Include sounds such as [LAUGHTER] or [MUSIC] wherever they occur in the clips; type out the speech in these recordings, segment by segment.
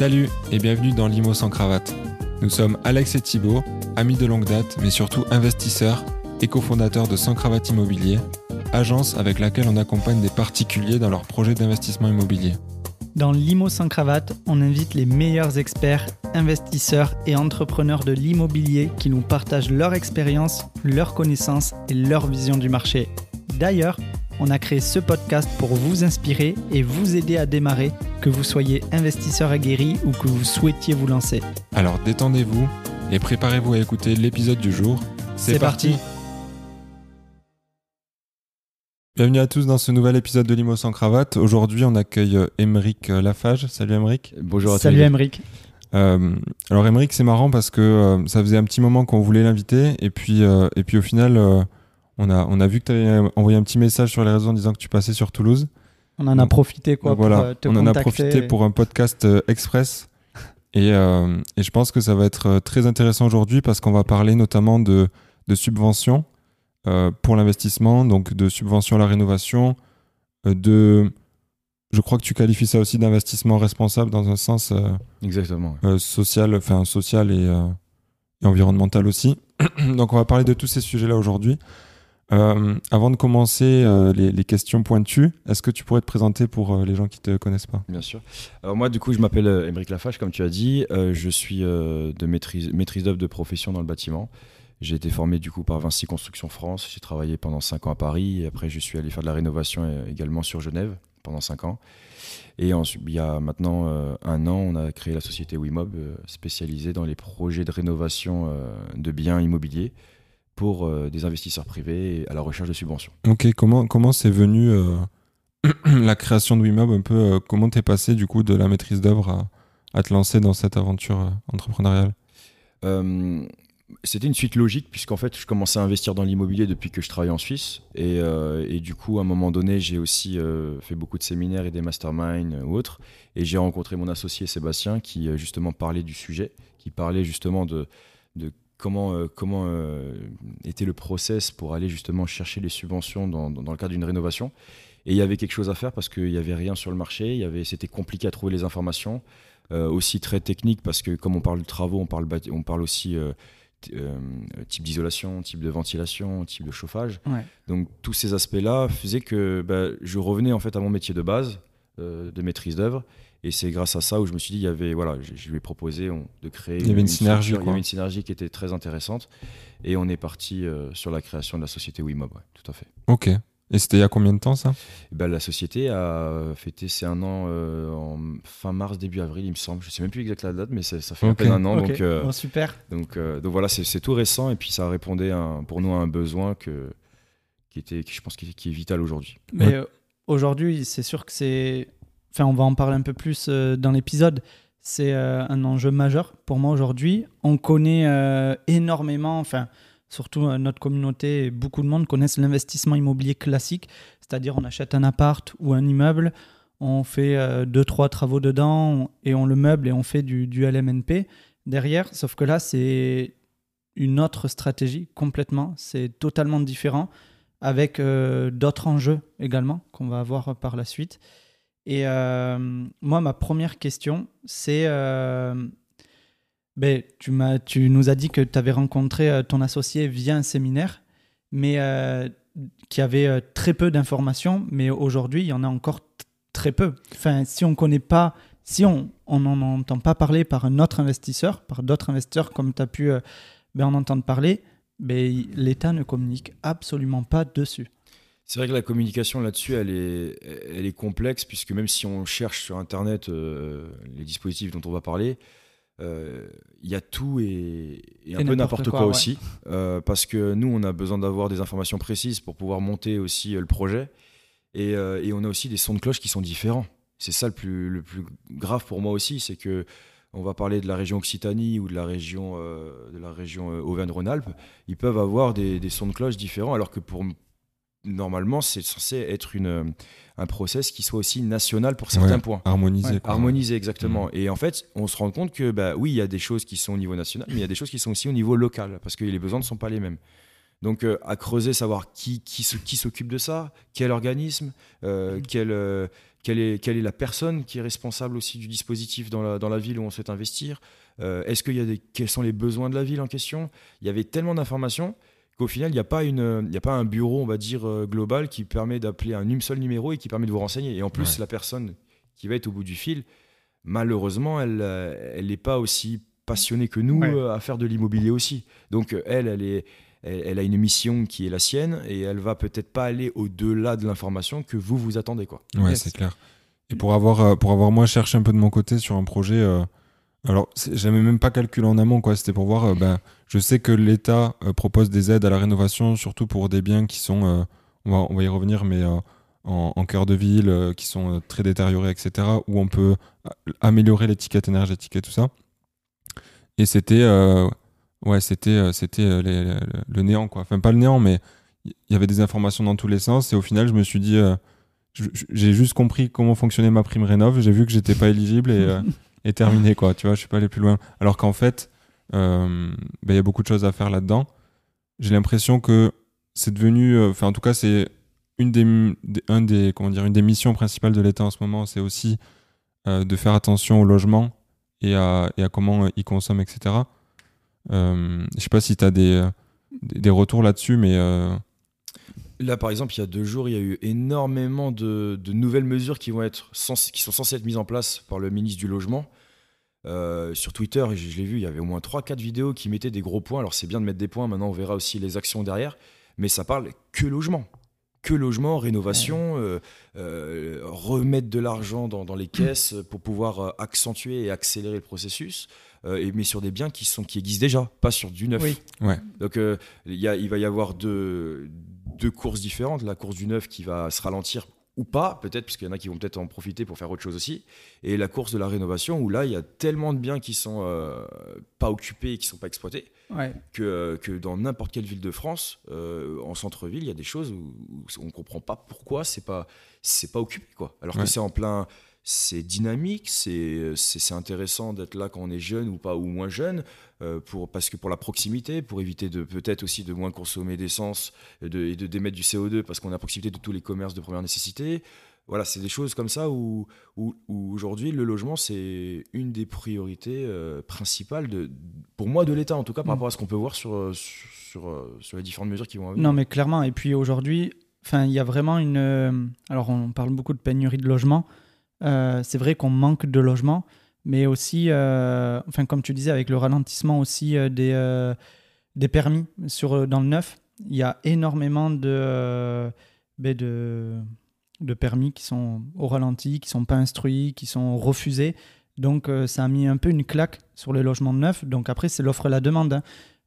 Salut et bienvenue dans Limo sans cravate. Nous sommes Alex et Thibault, amis de longue date, mais surtout investisseurs et cofondateurs de Sans Cravate Immobilier, agence avec laquelle on accompagne des particuliers dans leurs projets d'investissement immobilier. Dans Limo sans cravate, on invite les meilleurs experts, investisseurs et entrepreneurs de l'immobilier qui nous partagent leur expérience, leurs connaissances et leur vision du marché. D'ailleurs, on a créé ce podcast pour vous inspirer et vous aider à démarrer, que vous soyez investisseur aguerri ou que vous souhaitiez vous lancer. Alors détendez-vous et préparez-vous à écouter l'épisode du jour. C'est parti. Bienvenue à tous dans ce nouvel épisode de Limo sans cravate. Aujourd'hui, on accueille Émeric Lafage. Salut Émeric. Bonjour à tous. Salut Emeric. Euh, alors Émeric, c'est marrant parce que euh, ça faisait un petit moment qu'on voulait l'inviter et puis euh, et puis au final, euh, on a on a vu que tu avais envoyé un petit message sur les réseaux en disant que tu passais sur Toulouse. On en a Donc, profité quoi pour voilà, euh, te on en a profité pour un podcast euh, express. [LAUGHS] Et, euh, et je pense que ça va être très intéressant aujourd'hui parce qu'on va parler notamment de, de subventions euh, pour l'investissement, donc de subventions à la rénovation, euh, de... Je crois que tu qualifies ça aussi d'investissement responsable dans un sens euh, Exactement. ouais. euh, social, enfin social et, euh, et environnemental aussi. [CLEARS THROAT] Donc on va parler de tous ces sujets-là aujourd'hui. Euh, avant de commencer euh, les, questions pointues, est-ce que tu pourrais te présenter pour euh, les gens qui te connaissent pas? Bien sûr. Moi, du coup, je m'appelle Émeric Lafage, comme tu as dit. Je suis de maîtrise, maîtrise d'œuvre de profession dans le bâtiment. J'ai été formé du coup par Vinci Construction France. J'ai travaillé pendant 5 ans à Paris. Après, je suis allé faire de la rénovation également sur Genève pendant 5 ans. Et il y a maintenant un an, on a créé la société Wimob, euh, spécialisée dans les projets de rénovation de biens immobiliers pour euh, des investisseurs privés à la recherche de subventions. Ok, comment comment c'est venu euh, [CLEARS THROAT] la création de Wimob un peu euh, Comment t'es passé du coup de la maîtrise d'œuvre à, à te lancer dans cette aventure euh, entrepreneuriale? C'était une suite logique puisqu'en fait je commençais à investir dans l'immobilier depuis que je travaillais en Suisse. Et, euh, et du coup à un moment donné j'ai aussi euh, fait beaucoup de séminaires et des masterminds euh, ou autres. Et j'ai rencontré mon associé Sébastien qui justement parlait du sujet, qui parlait justement de, de comment, euh, comment euh, était le process pour aller justement chercher les subventions dans, dans- dans le cadre d'une rénovation et il y avait quelque chose à faire parce qu'il n'y avait rien sur le marché, il y avait, c'était compliqué à trouver les informations, euh, aussi très technique parce que comme on parle de travaux, on parle, on parle aussi type d'isolation, type de ventilation, type de chauffage. Ouais. Donc tous ces aspects-là faisaient que bah, je revenais en fait à mon métier de base, de maîtrise d'œuvre. Et c'est grâce à ça où je me suis dit, il y avait, voilà, je, je lui ai proposé on- de créer. Il y avait une synergie, structure, Il y avait une synergie qui était très intéressante. Et on est parti euh, sur la création de la société Wimob, ouais, tout à fait. Ok. Et c'était il y a combien de temps ça? Et ben, la société a fêté ses un an euh, en fin mars, début avril, il me semble. Je sais même plus exact la date, mais ça, fait à peine un an. Donc, euh, Bon, super. donc, euh, donc voilà, c'est tout récent et puis ça répondait un- pour nous à un besoin que, qui était, qui, je pense, qui, qui est vital aujourd'hui. Mais Ouais. euh, aujourd'hui, c'est sûr que c'est. Enfin, on va en parler un peu plus euh, dans l'épisode. C'est euh, un enjeu majeur pour moi aujourd'hui. On connaît euh, énormément, enfin, surtout notre communauté, beaucoup de monde connaissent l'investissement immobilier classique, c'est-à-dire on achète un appart ou un immeuble, on fait euh, deux, trois travaux dedans et on le meuble et on fait du, du LMNP derrière. Sauf que là, c'est une autre stratégie complètement. C'est totalement différent avec d'autres enjeux également qu'on va avoir par la suite. Et euh, moi, ma première question, c'est... euh, ben, tu, nous as dit que tu avais rencontré euh, ton associé via un séminaire, mais euh, qui avait très peu d'informations, mais aujourd'hui, il y en a encore très peu. Enfin, si on connaît pas, si on n'en entend pas parler par un autre investisseur, par d'autres investisseurs comme tu as pu ben, en entendre parler, ben, l'État ne communique absolument pas dessus. C'est vrai que la communication là-dessus, elle est, elle est complexe, puisque même si on cherche sur Internet euh, les dispositifs dont on va parler, euh, il y a tout et, et un Et peu n'importe quoi, quoi, ouais. aussi. Euh, parce que nous, on a besoin d'avoir des informations précises pour pouvoir monter aussi le projet. Et, et on a aussi des sons de cloche qui sont différents. C'est ça le plus, le plus grave pour moi aussi, c'est que on va parler de la région Occitanie ou de la région, euh, de la région Auvergne-Rhône-Alpes, ils peuvent avoir des, des sons de cloche différents, alors que pour normalement, c'est censé être une, euh, un process qui soit aussi national pour certains Ouais, points. Harmonisé. Ouais. Harmonisé, exactement. Et en fait, on se rend compte que, bah, oui, il y a des choses qui sont au niveau national, mais il y a des choses qui sont aussi au niveau local, parce que les besoins ne sont pas les mêmes. Donc, euh, à creuser, savoir qui, qui, se- qui s'occupe de ça, quel organisme, euh, quel, euh, quelle est, quelle est la personne qui est responsable aussi du dispositif dans la, dans la ville où on souhaite investir euh, Est-ce qu'il y a des, quels sont les besoins de la ville en question? Il y avait tellement d'informations qu'au final, il n'y a, pas une- il y a pas un bureau, on va dire, euh, global qui permet d'appeler un seul numéro et qui permet de vous renseigner. Et en plus, Ouais. la personne qui va être au bout du fil, malheureusement, elle euh, elle n'est pas aussi passionnée que nous Ouais. euh, à faire de l'immobilier aussi. Donc, euh, elle, elle est elle, a une mission qui est la sienne et elle va peut-être pas aller au-delà de l'information que vous vous attendez quoi. Ouais, Yes. c'est clair. Et pour avoir, euh, pour avoir moi cherché un peu de mon côté sur un projet, euh, alors j'avais même pas calculé en amont, quoi. C'était pour voir, euh, ben, je sais que l'État euh, propose des aides à la rénovation, surtout pour des biens qui sont, euh, on, va, on va y revenir, mais en, en cœur de ville, qui sont très détériorés, etc., où on peut améliorer l'étiquette énergétique et tout ça. Et c'était, ouais, c'était, c'était le, néant, quoi. Enfin, pas le néant, mais il y avait des informations dans tous les sens. Et au final, je me suis dit, j'ai juste compris comment fonctionnait ma prime rénov. J'ai vu que j'étais pas éligible et, [LAUGHS] et terminé, quoi. Tu vois, je suis pas allé plus loin. Alors qu'en fait, euh, ben, il y a beaucoup de choses à faire là-dedans. J'ai l'impression que c'est devenu, euh, enfin, en tout cas, c'est une des, un des, comment dire, une des missions principales de l'État en ce moment, c'est aussi euh, de faire attention au logement et à, et à comment ils consomment, etc. Euh, je sais pas si tu as des, des, retours là-dessus, mais Là, par exemple, il y a deux jours, il y a eu énormément de, de nouvelles mesures qui, vont être sens- qui sont censées être mises en place par le ministre du Logement. Euh, sur Twitter, je, je l'ai vu, il y avait au moins 3-4 vidéos qui mettaient des gros points. Alors, c'est bien de mettre des points, maintenant on verra aussi les actions derrière. Mais ça parle que logement. Que logement, rénovation, euh, euh, remettre de l'argent dans, dans les [CLEARS THROAT] caisses pour pouvoir accentuer et accélérer le processus. Euh, et, mais sur des biens qui, sont, qui existent déjà, pas sur du neuf. Oui. Donc euh, il y a- il va y avoir deux, deux courses différentes. La course du neuf qui va se ralentir ou pas, peut-être, parce qu'il y en a qui vont peut-être en profiter pour faire autre chose aussi. Et la course de la rénovation, où là, il y a tellement de biens qui sont euh, pas occupés et qui sont pas exploités, Ouais. que, euh, que dans n'importe quelle ville de France, euh, en centre-ville, il y a des choses où, où on comprend pas pourquoi c'est pas, c'est pas occupé. Quoi. Alors Ouais. que c'est en plein... C'est dynamique, c'est c'est- intéressant d'être là quand on est jeune ou pas ou moins jeune, euh, pour, parce que pour la proximité, pour éviter de peut-être aussi de moins consommer d'essence et de, et de démettre du CO2 parce qu'on est à proximité de tous les commerces de première nécessité. Voilà, c'est des choses comme ça où, où, où aujourd'hui le logement c'est une des priorités euh, principales de, pour moi de l'État en tout cas par Mm. rapport à ce qu'on peut voir sur, euh, sur, sur, euh, les différentes mesures qui vont arriver. Non, mais clairement. Et puis aujourd'hui, enfin, il y a vraiment une. euh, Alors, on parle beaucoup de pénurie de logement. Euh, c'est vrai qu'on manque de logement, mais aussi, euh, enfin, comme tu disais, avec le ralentissement aussi euh, des, des permis sur, dans le neuf, il y a énormément de, ben, de, permis qui sont au ralenti, qui sont pas instruits, qui sont refusés. Donc, ça a mis un peu une claque sur les logements neufs. Donc, après, c'est l'offre et la demande.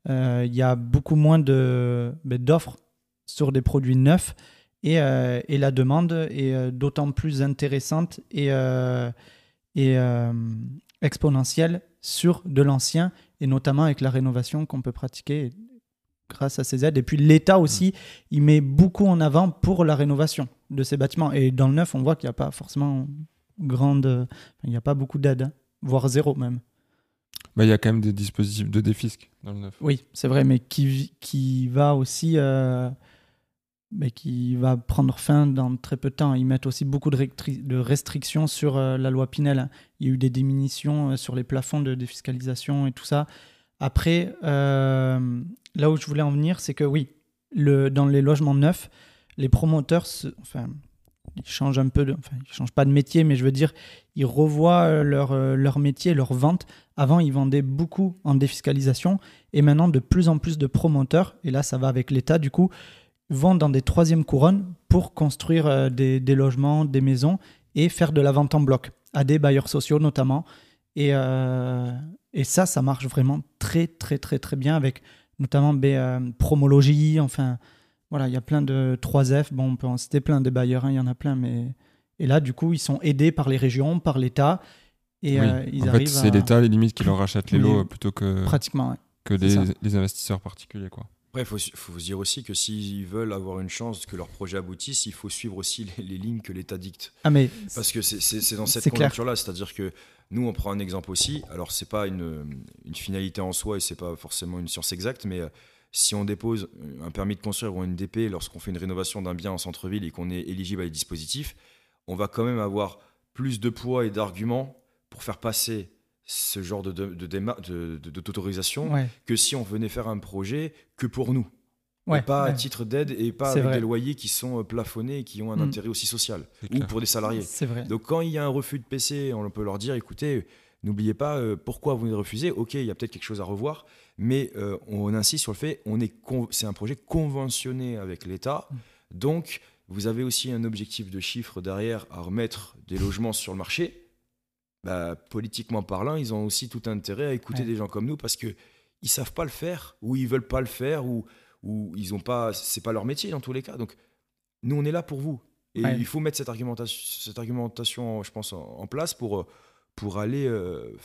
hein. Il y a beaucoup moins ben, d'offres sur des produits neufs et, euh, et la demande est euh, d'autant plus intéressante et, euh, et exponentielle sur de l'ancien et notamment avec la rénovation qu'on peut pratiquer grâce à ces aides. Et puis l'État aussi, il met beaucoup en avant pour la rénovation de ces bâtiments. Et dans le neuf, on voit qu'il n'y a pas forcément grande, il n'y a pas beaucoup d'aides, hein, voire zéro même. bah, il y a quand même des dispositifs de défisque dans le neuf. Oui, c'est vrai, mais qui, qui va aussi euh, mais qui va prendre fin dans très peu de temps. Ils mettent aussi beaucoup de, restrictions sur euh, la loi Pinel. Il y a eu des diminutions euh, sur les plafonds de défiscalisation et tout ça. Après, euh, là où je voulais en venir, c'est que oui, dans les logements neufs, les promoteurs, enfin, ils changent un peu, ils changent pas de métier, mais je veux dire, ils revoient leur, leur métier, leur vente. Avant, ils vendaient beaucoup en défiscalisation, et maintenant, de plus en plus de promoteurs, et là, ça va avec l'État, du coup, vont dans des troisièmes couronnes pour construire euh, des, des logements, des maisons, et faire de la vente en bloc, à des bailleurs sociaux notamment. Et, euh, et ça, ça marche vraiment très, très, très, très bien avec notamment euh, Promologie, enfin, voilà, il y a plein de 3F, bon, on peut en citer plein des bailleurs, hein, il y en a plein, mais... Et là, du coup, ils sont aidés par les régions, par l'État, et Oui. euh, ils en fait, c'est à... l'État, les limites, qui leur rachète les lots plutôt que, Pratiquement, ouais. que les, les investisseurs particuliers. Quoi. Après, il faut, faut se dire aussi que s'ils veulent avoir une chance que leur projet aboutisse, il faut suivre aussi les, les lignes que l'État dicte. Ah, mais... Parce que c'est- dans cette conjoncture-là, c'est-à-dire que nous, on prend un exemple aussi. Alors, c'est pas une, une finalité en soi et c'est pas forcément une science exacte, mais euh, si on dépose un permis de construire ou une DP lorsqu'on fait une rénovation d'un bien en centre-ville et qu'on est éligible à des dispositifs, on va quand même avoir plus de poids et d'arguments pour faire passer ce genre de, de, de, déma- de- de- d'autorisation Ouais. que si on venait faire un projet que pour nous. Ouais, et pas à titre d'aide et pas avec vrai. des loyers qui sont euh, plafonnés et qui ont un Mm. intérêt aussi social. Ou clair. pour des salariés. C'est vrai. Donc quand il y a un refus de PC, on peut leur dire écoutez, n'oubliez pas euh, pourquoi vous venez de refuser? Ok, il y a peut-être quelque chose à revoir, mais euh, on insiste sur le fait on est c'est un projet conventionné avec l'État, Mm. donc vous avez aussi un objectif de chiffre derrière à remettre des logements sur le marché. Bah, politiquement parlant, ils ont aussi tout intérêt à écouter Ouais. des gens comme nous parce que ils savent pas le faire ou ils veulent pas le faire ou ou ils ont pas c'est pas leur métier dans tous les cas. Donc nous on est là pour vous et Ouais. il faut mettre cette argumentation cette argumentation je pense en, en place pour euh, pour aller euh,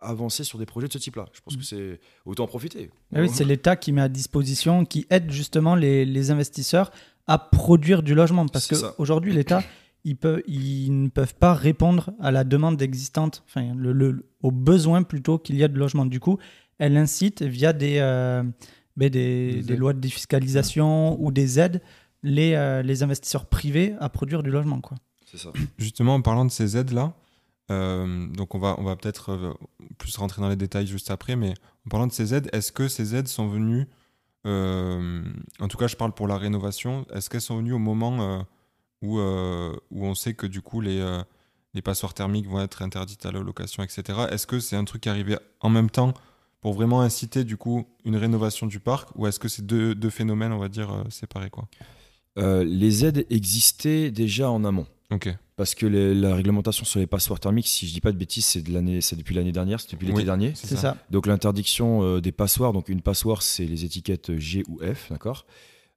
avancer sur des projets de ce type-là. Je pense Mm. que c'est autant en profiter. Ah oui, c'est l'État qui met à disposition, qui aide justement les, les investisseurs à produire du logement. Parce qu'aujourd'hui, l'État, ils, peuvent, ils ne peuvent pas répondre à la demande existante, enfin, le, le- aux besoins plutôt qu'il y a de logement. Du coup, elle incite via des, euh, ben, des, Des des aides. lois de défiscalisation ou des aides les, euh, les investisseurs privés à produire du logement. Quoi. c'est ça. Justement, en parlant de ces aides-là, euh, donc on va, on va peut-être plus rentrer dans les détails juste après, mais en parlant de ces aides, est-ce que ces aides sont venues, euh, en tout cas je parle pour la rénovation, est-ce qu'elles sont venues au moment euh, où, euh, où on sait que du coup les, euh, les passoires thermiques vont être interdites à la location, etc. Est-ce que c'est un truc qui est arrivé en même temps pour vraiment inciter du coup une rénovation du parc ou est-ce que c'est deux, deux phénomènes, on va dire, euh, séparés quoi? Euh, les aides existaient déjà en amont. Ok. Parce que les- la réglementation sur les passoires thermiques, si je dis pas de bêtises, c'est de l'année, c'est depuis l'année dernière, c'est depuis l'été Oui. dernier. C'est ça. Donc l'interdiction euh, des passoires, donc une passoire, c'est les étiquettes G ou F, d'accord?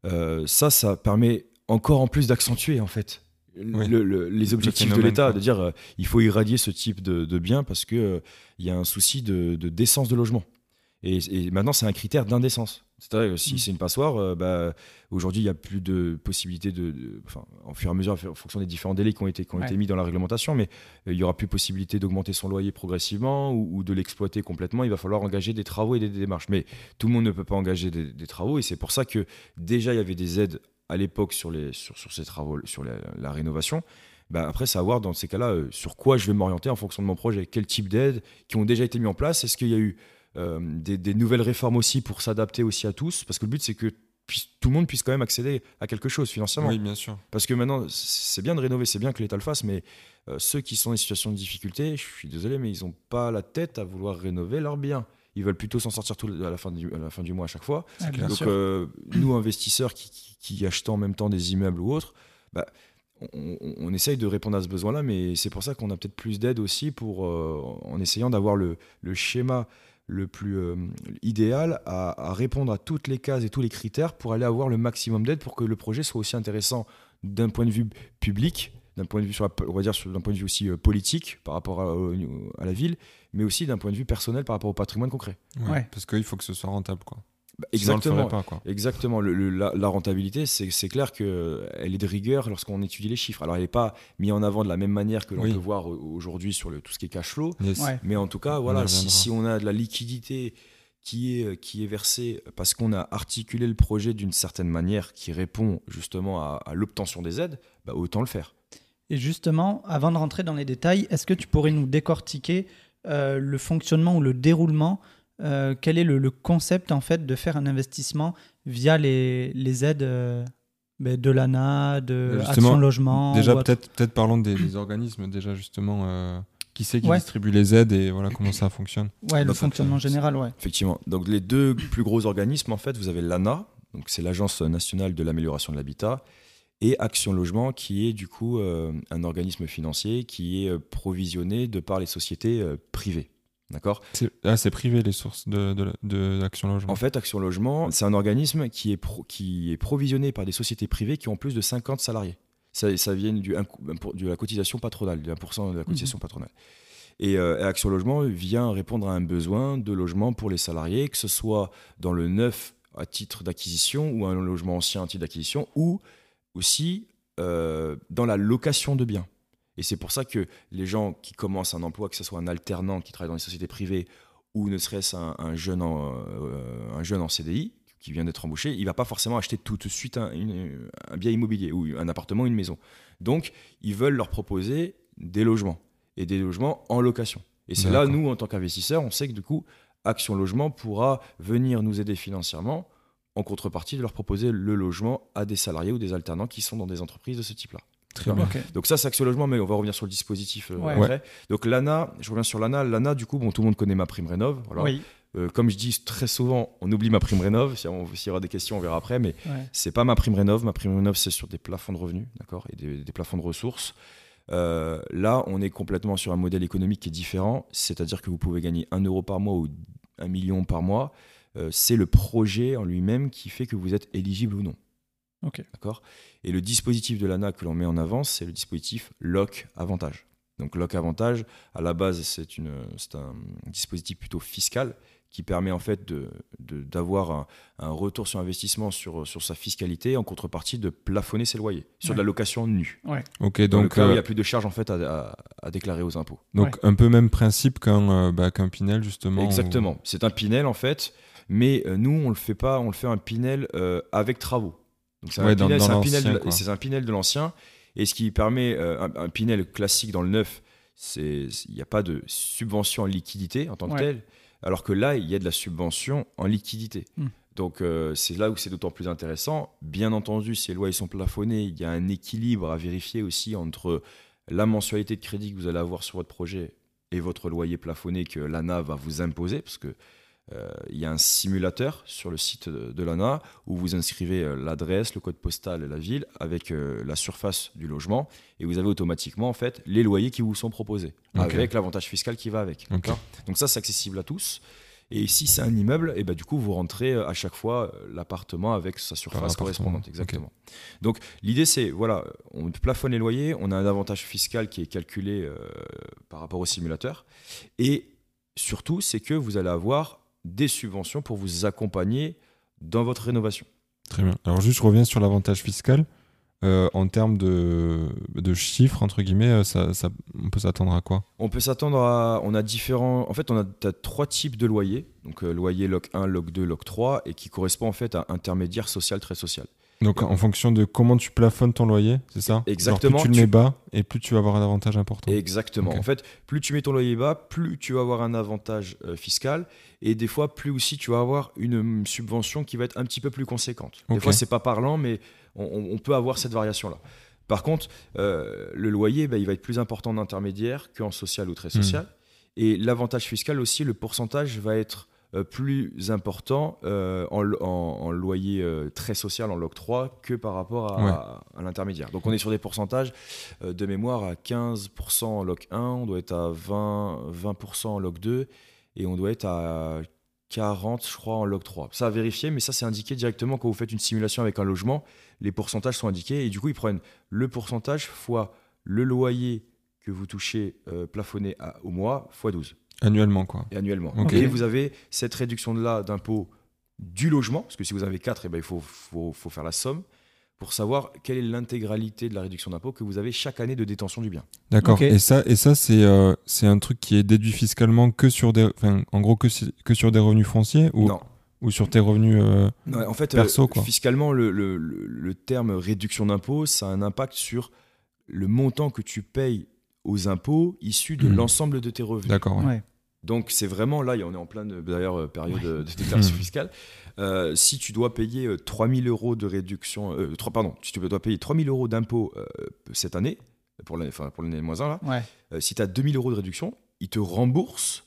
Euh, ça, ça permet encore en plus d'accentuer en fait Oui. le- le- les objectifs de l'État, de dire euh, il faut irradier ce type de, de biens parce que euh, il y a un souci de, de décence de logement. Et, et maintenant, c'est un critère d'indécence. C'est-à-dire que si Mm. c'est une passoire, euh, bah, aujourd'hui, il n'y a plus de possibilité de, de- Enfin, en fur et à mesure, en fonction des différents délais qui ont été, qui ont Ouais. été mis dans la réglementation, mais euh, il y aura plus possibilité d'augmenter son loyer progressivement ou, ou de l'exploiter complètement. Il va falloir engager des travaux et des, des démarches. Mais tout le monde ne peut pas engager des, des travaux et c'est pour ça que déjà, il y avait des aides à l'époque sur, les, sur, sur ces travaux, sur la, la rénovation. Bah, après, c'est à voir dans ces cas-là euh, sur quoi je vais m'orienter en fonction de mon projet. Quel type d'aides qui ont déjà été mis en place? Est-ce qu'il y a eu euh, des, des nouvelles réformes aussi pour s'adapter aussi à tous? Parce que le but, c'est que tout le monde puisse quand même accéder à quelque chose financièrement. Oui, bien sûr. Parce que maintenant, c'est bien de rénover, c'est bien que l'État le fasse, mais euh, ceux qui sont en situation de difficulté, je suis désolé, mais ils n'ont pas la tête à vouloir rénover leurs biens. Ils veulent plutôt s'en sortir tout, à, la fin du, à la fin du mois à chaque fois. Ah, bien Donc, sûr. euh, nous, investisseurs qui, qui, qui achetons en même temps des immeubles ou autres, bah, on, essaye de répondre à ce besoin-là, mais c'est pour ça qu'on a peut-être plus d'aide aussi pour, euh, en essayant d'avoir le, le schéma le plus euh, idéal à, à répondre à toutes les cases et tous les critères pour aller avoir le maximum d'aide pour que le projet soit aussi intéressant d'un point de vue public, d'un point de vue sur la- on va dire d'un point de vue aussi politique par rapport à la ville, mais aussi d'un point de vue personnel par rapport au patrimoine concret. Ouais, Ouais. Parce qu'il faut que ce soit rentable quoi. Bah, le exactement. pas, quoi. Exactement. Le- le- la, la rentabilité, c'est c'est clair qu'elle est de rigueur lorsqu'on étudie les chiffres. Alors, elle n'est pas mise en avant de la même manière que l'on Oui. peut voir au- aujourd'hui sur le, tout ce qui est cash flow. Yes. Ouais. Mais en tout cas, voilà, si, si on a de la liquidité qui est, qui est versée parce qu'on a articulé le projet d'une certaine manière qui répond justement à, à l'obtention des aides, bah, autant le faire. Et justement, avant de rentrer dans les détails, est-ce que tu pourrais nous décortiquer euh, le fonctionnement ou le déroulement euh, Quel est le, le concept en fait de faire un investissement via les, les aides euh, ben, de l'ANA, de Justement, Action Logement Déjà, peut-être peut parlons des, des organismes, déjà justement, euh, qui c'est qui Ouais. distribue les aides et voilà comment ça fonctionne. Ouais, le Bah, fonctionnement général, ouais. Effectivement. Donc les deux plus gros organismes, en fait, vous avez l'ANA, donc c'est l'Agence nationale de l'amélioration de l'habitat, et Action Logement, qui est du coup euh, un organisme financier qui est euh, provisionné de par les sociétés euh, privées. D'accord? C'est ah, c'est privé les sources de, de, de- d'Action Logement. En fait, Action Logement, c'est un organisme qui est, pro- qui est provisionné par des sociétés privées qui ont plus de 50 salariés. Ça, ça vient du, impo- de la cotisation patronale, du 1% de la cotisation patronale. Et euh, Action Logement vient répondre à un besoin de logement pour les salariés, que ce soit dans le neuf à titre d'acquisition ou un logement ancien à titre d'acquisition, ou aussi euh, dans la location de biens. Et c'est pour ça que les gens qui commencent un emploi, que ce soit un alternant qui travaille dans les sociétés privées ou ne serait-ce un, un jeune en, euh, un jeune en CDI, qui vient d'être embauché, il va pas forcément acheter tout de suite un, une- un bien immobilier ou un appartement, une maison. Donc, ils veulent leur proposer des logements et des logements en location. Et c'est là, nous, en tant qu'investisseurs, on sait que du coup, Action Logement pourra venir nous aider financièrement en contrepartie de leur proposer le logement à des salariés ou des alternants qui sont dans des entreprises de ce type-là. Très bien. Donc ça, c'est Action Logement, mais on va revenir sur le dispositif euh, Ouais. après. Donc l'ANA, je reviens sur l'ANA. L'ANA, du coup, bon, tout le monde connaît ma prime rénov. Voilà. Oui. Euh, comme je dis très souvent, on oublie ma prime rénov. Si S'il y aura des questions, on verra après. Mais Ouais. c'est pas ma prime rénov. Ma prime rénov, c'est sur des plafonds de revenus, d'accord, et des, des plafonds de ressources. Euh, là, on est complètement sur un modèle économique qui est différent. C'est-à-dire que vous pouvez gagner 1 euro par mois ou 1 million par mois. Euh, c'est le projet en lui-même qui fait que vous êtes éligible ou non. Ok. D'accord? Et le dispositif de l'ANA que l'on met en avant, c'est le dispositif LOC Avantage. Donc LOC Avantage, à la base, c'est un dispositif plutôt fiscal qui permet en fait de- de- d'avoir un, un retour sur investissement sur, sur sa fiscalité en contrepartie de plafonner ses loyers sur de la location nue. Ok, Dans le donc, cas où il n'y euh, a plus de charges en fait à, à- à déclarer aux impôts. donc un peu même principe qu'un euh, bah, Pinel, justement. Exactement. C'est un Pinel en fait, mais euh, nous on le fait pas, on le fait un Pinel euh, avec travaux. Donc c'est Ouais, un, dans- Pinel, un Pinel de- un Pinel de l'ancien, et ce qui permet euh, un, un Pinel classique dans le neuf, c'est il n'y a pas de subvention en liquidité en tant que Ouais. telle, alors que là il y a de la subvention en liquidité. Hmm. Donc euh, c'est là où c'est d'autant plus intéressant. Bien entendu, si les loyers sont plafonnés, il y a un équilibre à vérifier aussi entre la mensualité de crédit que vous allez avoir sur votre projet et votre loyer plafonné que l'ANA va vous imposer, parce que euh, il y a un simulateur sur le site de, de l'ANA où vous inscrivez euh, l'adresse, le code postal et la ville avec euh, la surface du logement et vous avez automatiquement en fait les loyers qui vous sont proposés avec l'avantage fiscal qui va avec. Donc ça c'est accessible à tous. Et si c'est un immeuble, et ben du coup vous rentrez euh, à chaque fois euh, l'appartement avec sa surface correspondante, exactement. Donc l'idée c'est voilà, on plafonne les loyers, on a un avantage fiscal qui est calculé euh, par rapport au simulateur, et surtout c'est que vous allez avoir des subventions pour vous accompagner dans votre rénovation. Très bien. Alors juste, je reviens sur l'avantage fiscal. Euh, en termes de, de chiffres, entre guillemets, euh, ça, ça- on peut s'attendre à quoi? On peut s'attendre à. On a différents. En fait, on a trois types de loyers. Donc, euh, loyer LOC 1, LOC 2, LOC 3, et qui correspond en fait à intermédiaire social, très social. Donc en fonction de comment tu plafonnes ton loyer, c'est ça? Exactement, plus tu le tu- mets bas et plus tu vas avoir un avantage important. Exactement. En fait, plus tu mets ton loyer bas, plus tu vas avoir un avantage euh, fiscal, et des fois, plus aussi tu vas avoir une hum, subvention qui va être un petit peu plus conséquente. Des Ok. fois, c'est pas parlant, mais on, peut avoir cette variation-là. Par contre, euh, le loyer, bah, il va être plus important en intermédiaire qu'en social ou très Hmm. social. Et l'avantage fiscal aussi, le pourcentage va être plus important euh, en, lo- en- en loyer euh, très social, en LOC3, que par rapport à, Ouais. à l'intermédiaire. Donc on est sur des pourcentages euh, de mémoire à 15% en LOC 1, on doit être à 20, 20% en LOC 2, et on doit être à 40, je crois, en LOC 3. Ça à vérifier, mais ça c'est indiqué directement quand vous faites une simulation avec un logement, les pourcentages sont indiqués, et du coup ils prennent le pourcentage fois le loyer que vous touchez euh, plafonné à- au mois, fois 12 Annuellement, quoi. et annuellement. Et vous avez cette réduction-là d'impôt du logement, parce que si vous avez 4, ben, il faut, faut, faut faire la somme pour savoir quelle est l'intégralité de la réduction d'impôt que vous avez chaque année de détention du bien. D'accord. Et ça, et ça c'est euh, c'est un truc qui est déduit fiscalement que sur des, en gros que, que sur des revenus fonciers ou, Non. ou sur tes revenus. euh, Non, en fait, Perso, euh, quoi. fiscalement, le, le- le- le terme réduction d'impôt, ça a un impact sur le montant que tu payes aux impôts issus de Mhm. l'ensemble de tes revenus. D'accord. ouais. Ouais. Donc c'est vraiment là, on est en pleine d'ailleurs euh, période de de déclaration Mhm. fiscale. Euh, si tu dois payer euh, 3000 euros de réduction, euh, 3, pardon, si tu dois payer 3000 euros d'impôt euh, cette année, pour l'année enfin, pour l'année moins 1 là, Ouais. euh, si tu as 2000 euros de réduction, ils te remboursent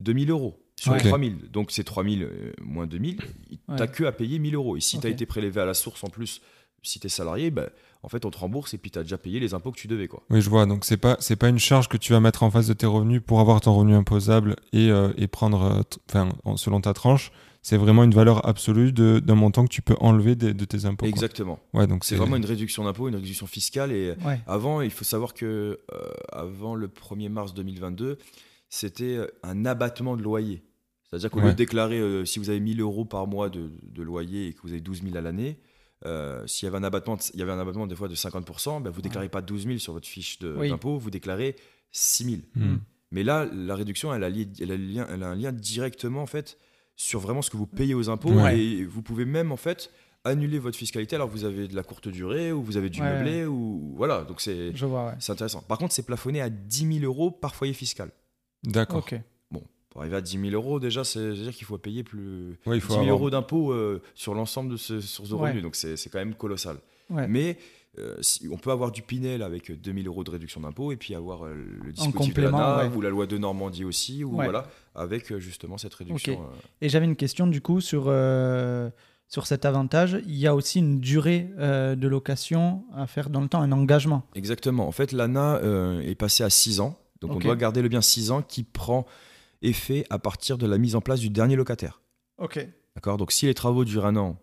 2000 euros sur les Ok. 3000. Donc c'est 3000 euh, moins 2000, tu Ouais. n'as que à payer 1000 euros. Et si tu as été prélevé à la source en plus, si tu es salarié, ben, en fait on te rembourse et puis tu as déjà payé les impôts que tu devais. Quoi. Oui, je vois. Donc c'est pas c'est pas une charge que tu vas mettre en face de tes revenus pour avoir ton revenu imposable et, euh, et prendre, euh, enfin, en- selon ta tranche. C'est vraiment une valeur absolue d'un montant que tu peux enlever de, de tes impôts. quoi. Exactement. Ouais, donc C'est vraiment une réduction d'impôt, une réduction fiscale et Ouais. Avant, il faut savoir que euh, avant le 1er mars 2022, c'était un abattement de loyer. C'est-à-dire qu'au lieu Ouais. de déclarer, euh, si vous avez 1000 euros par mois de, de loyer et que vous avez 12 000 à l'année, euh, s'il y avait un abattement, de- il y avait un abattement des fois de 50%, ben vous déclarez pas 12 000 sur votre fiche Oui. d'impôt, vous déclarez 6 000. Hmm. Mais là, la réduction, elle a, lié- elle a le lien- elle a un lien directement en fait sur vraiment ce que vous payez aux impôts Ouais. et vous pouvez même en fait annuler votre fiscalité alors que vous avez de la courte durée ou vous avez du Ouais. meublé ou voilà donc c'est ouais. intéressant. Par contre c'est plafonné à 10 000 euros par foyer fiscal. D'accord. Pour arriver à 10 000 euros déjà c'est à dire qu'il faut payer plus Ouais, il 10 faut 000 avoir- euros d'impôts euh, sur l'ensemble de ces sources de Ouais. revenus donc c'est c'est quand même colossal. Ouais. Mais euh, si- on peut avoir du Pinel avec 2000 euros de réduction d'impôt et puis avoir euh, le dispositif de l'ANA ouais. ou la loi de Normandie aussi, ou Ouais. voilà, avec euh, justement cette réduction. Ok. euh, Et j'avais une question du coup sur, euh, sur cet avantage. Il y a aussi une durée euh, de location à faire dans le temps, un engagement. Exactement. En fait, l'ANA euh, est passé à 6 ans. Donc on doit garder le bien 6 ans qui prend effet à partir de la mise en place du dernier locataire. Ok. D'accord? Donc si les travaux durent un an,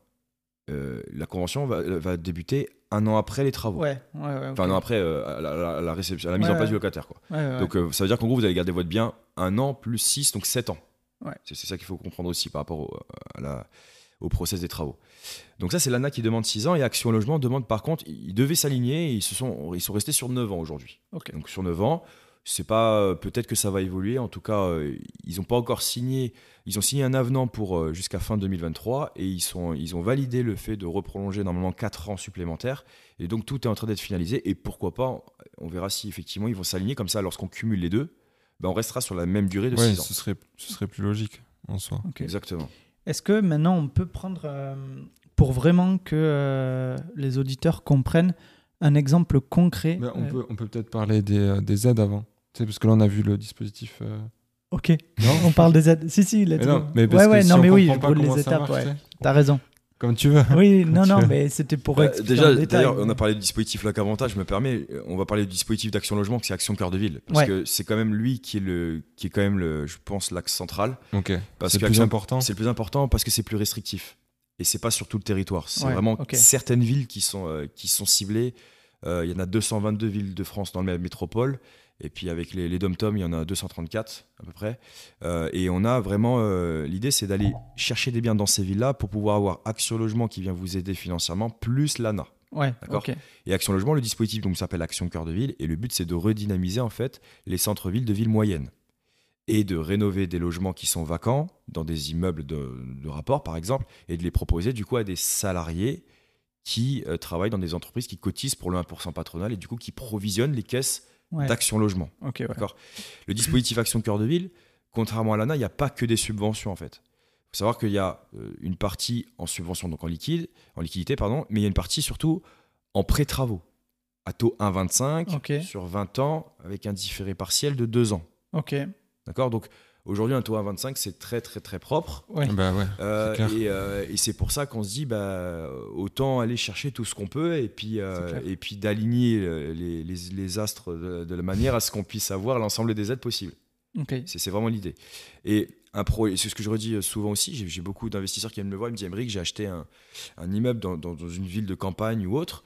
euh, la convention va, va débuter un an après les travaux. Ouais, ouais, ouais. Enfin, un an après euh, à la, réception, à la mise Ouais, en place du locataire. Quoi. Donc euh, ça veut dire qu'en gros, vous allez garder votre bien un an plus 6, donc 7 ans. Ouais. C'est ça qu'il faut comprendre aussi par rapport au, à la- au process des travaux. Donc ça, c'est l'ANA qui demande 6 ans et Action Logement demande par contre, ils devaient s'aligner ils, se sont, ils sont restés sur 9 ans aujourd'hui. Ok. Donc sur 9 ans, c'est pas euh, peut-être que ça va évoluer. En tout cas, euh, ils n'ont pas encore signé. Ils ont signé un avenant pour euh, jusqu'à fin 2023 et ils sont ils ont validé le fait de reprolonger normalement 4 ans supplémentaires. Et donc tout est en train d'être finalisé. Et pourquoi pas, on verra si effectivement ils vont s'aligner comme ça. Lorsqu'on cumule les deux, ben, on restera sur la même durée de Ouais, 6 ans. ce serait, ce serait plus logique en soi. Exactement. Est-ce que maintenant on peut prendre, euh, pour vraiment que euh, les auditeurs comprennent, un exemple concret Mais on euh, peut on peut peut-être parler des, des aides avant. Parce que là, on a vu le dispositif. euh, Ok, Non [LAUGHS] on parle des aides. Si, si, let's Mais go. non, mais parce ouais, que ouais, si on oui, pas les étapes, ouais. T'as raison. Comme tu veux. Oui, [LAUGHS] non, non, veux. mais c'était pour expliquer déjà, d'ailleurs, on a parlé du dispositif lac avantage, je me permets, on va parler du dispositif d'action logement, qui c'est Action Cœur de Ville, parce Ouais. que c'est quand même lui qui est le, qui est quand même le, je pense, l'axe central. Ok. C'est le plus important. C'est le plus important parce que c'est plus restrictif. Et c'est pas sur tout le territoire. C'est Ouais, vraiment certaines villes qui sont, euh, qui sont ciblées. Euh, Il y en a 222 villes de France dans la métropole. Et puis avec les, les dom-toms, il y en a 234 à peu près. Euh, et on a vraiment. euh, L'idée, c'est d'aller chercher des biens dans ces villes-là pour pouvoir avoir Action Logement qui vient vous aider financièrement, plus l'ANA. Ouais, D'accord. ok. Et Action Logement, le dispositif donc s'appelle Action Cœur de Ville, et le but c'est de redynamiser en fait les centres-villes de villes moyennes et de rénover des logements qui sont vacants dans des immeubles de, de rapport par exemple, et de les proposer du coup à des salariés qui euh, travaillent dans des entreprises qui cotisent pour le 1% patronal et du coup qui provisionnent les caisses Ouais. d'Action Logement. Ok, ouais. D'accord? Le dispositif Action Cœur de Ville, contrairement à l'ANA, il n'y a pas que des subventions en fait. Il faut savoir qu'il y a euh, une partie en subvention, donc en liquide, en liquidité, pardon, mais il y a une partie surtout en pré-travaux, à taux 1,25 Ok. sur 20 ans, avec un différé partiel de 2 ans. Ok. D'accord? Donc aujourd'hui, un taux à 25, c'est très très très propre. Ouais. Bah ouais. Euh, clair. et euh, et c'est pour ça qu'on se dit, bah, autant aller chercher tout ce qu'on peut et puis, euh, et puis d'aligner les, les- les astres de, de la manière à ce qu'on puisse avoir l'ensemble des aides possibles. Ok. C'est c'est vraiment l'idée. Et un pro, c'est ce que je redis souvent aussi, j'ai j'ai beaucoup d'investisseurs qui viennent me voir, ils me disent Emmerich, j'ai acheté un, un immeuble dans, dans- dans une ville de campagne ou autre.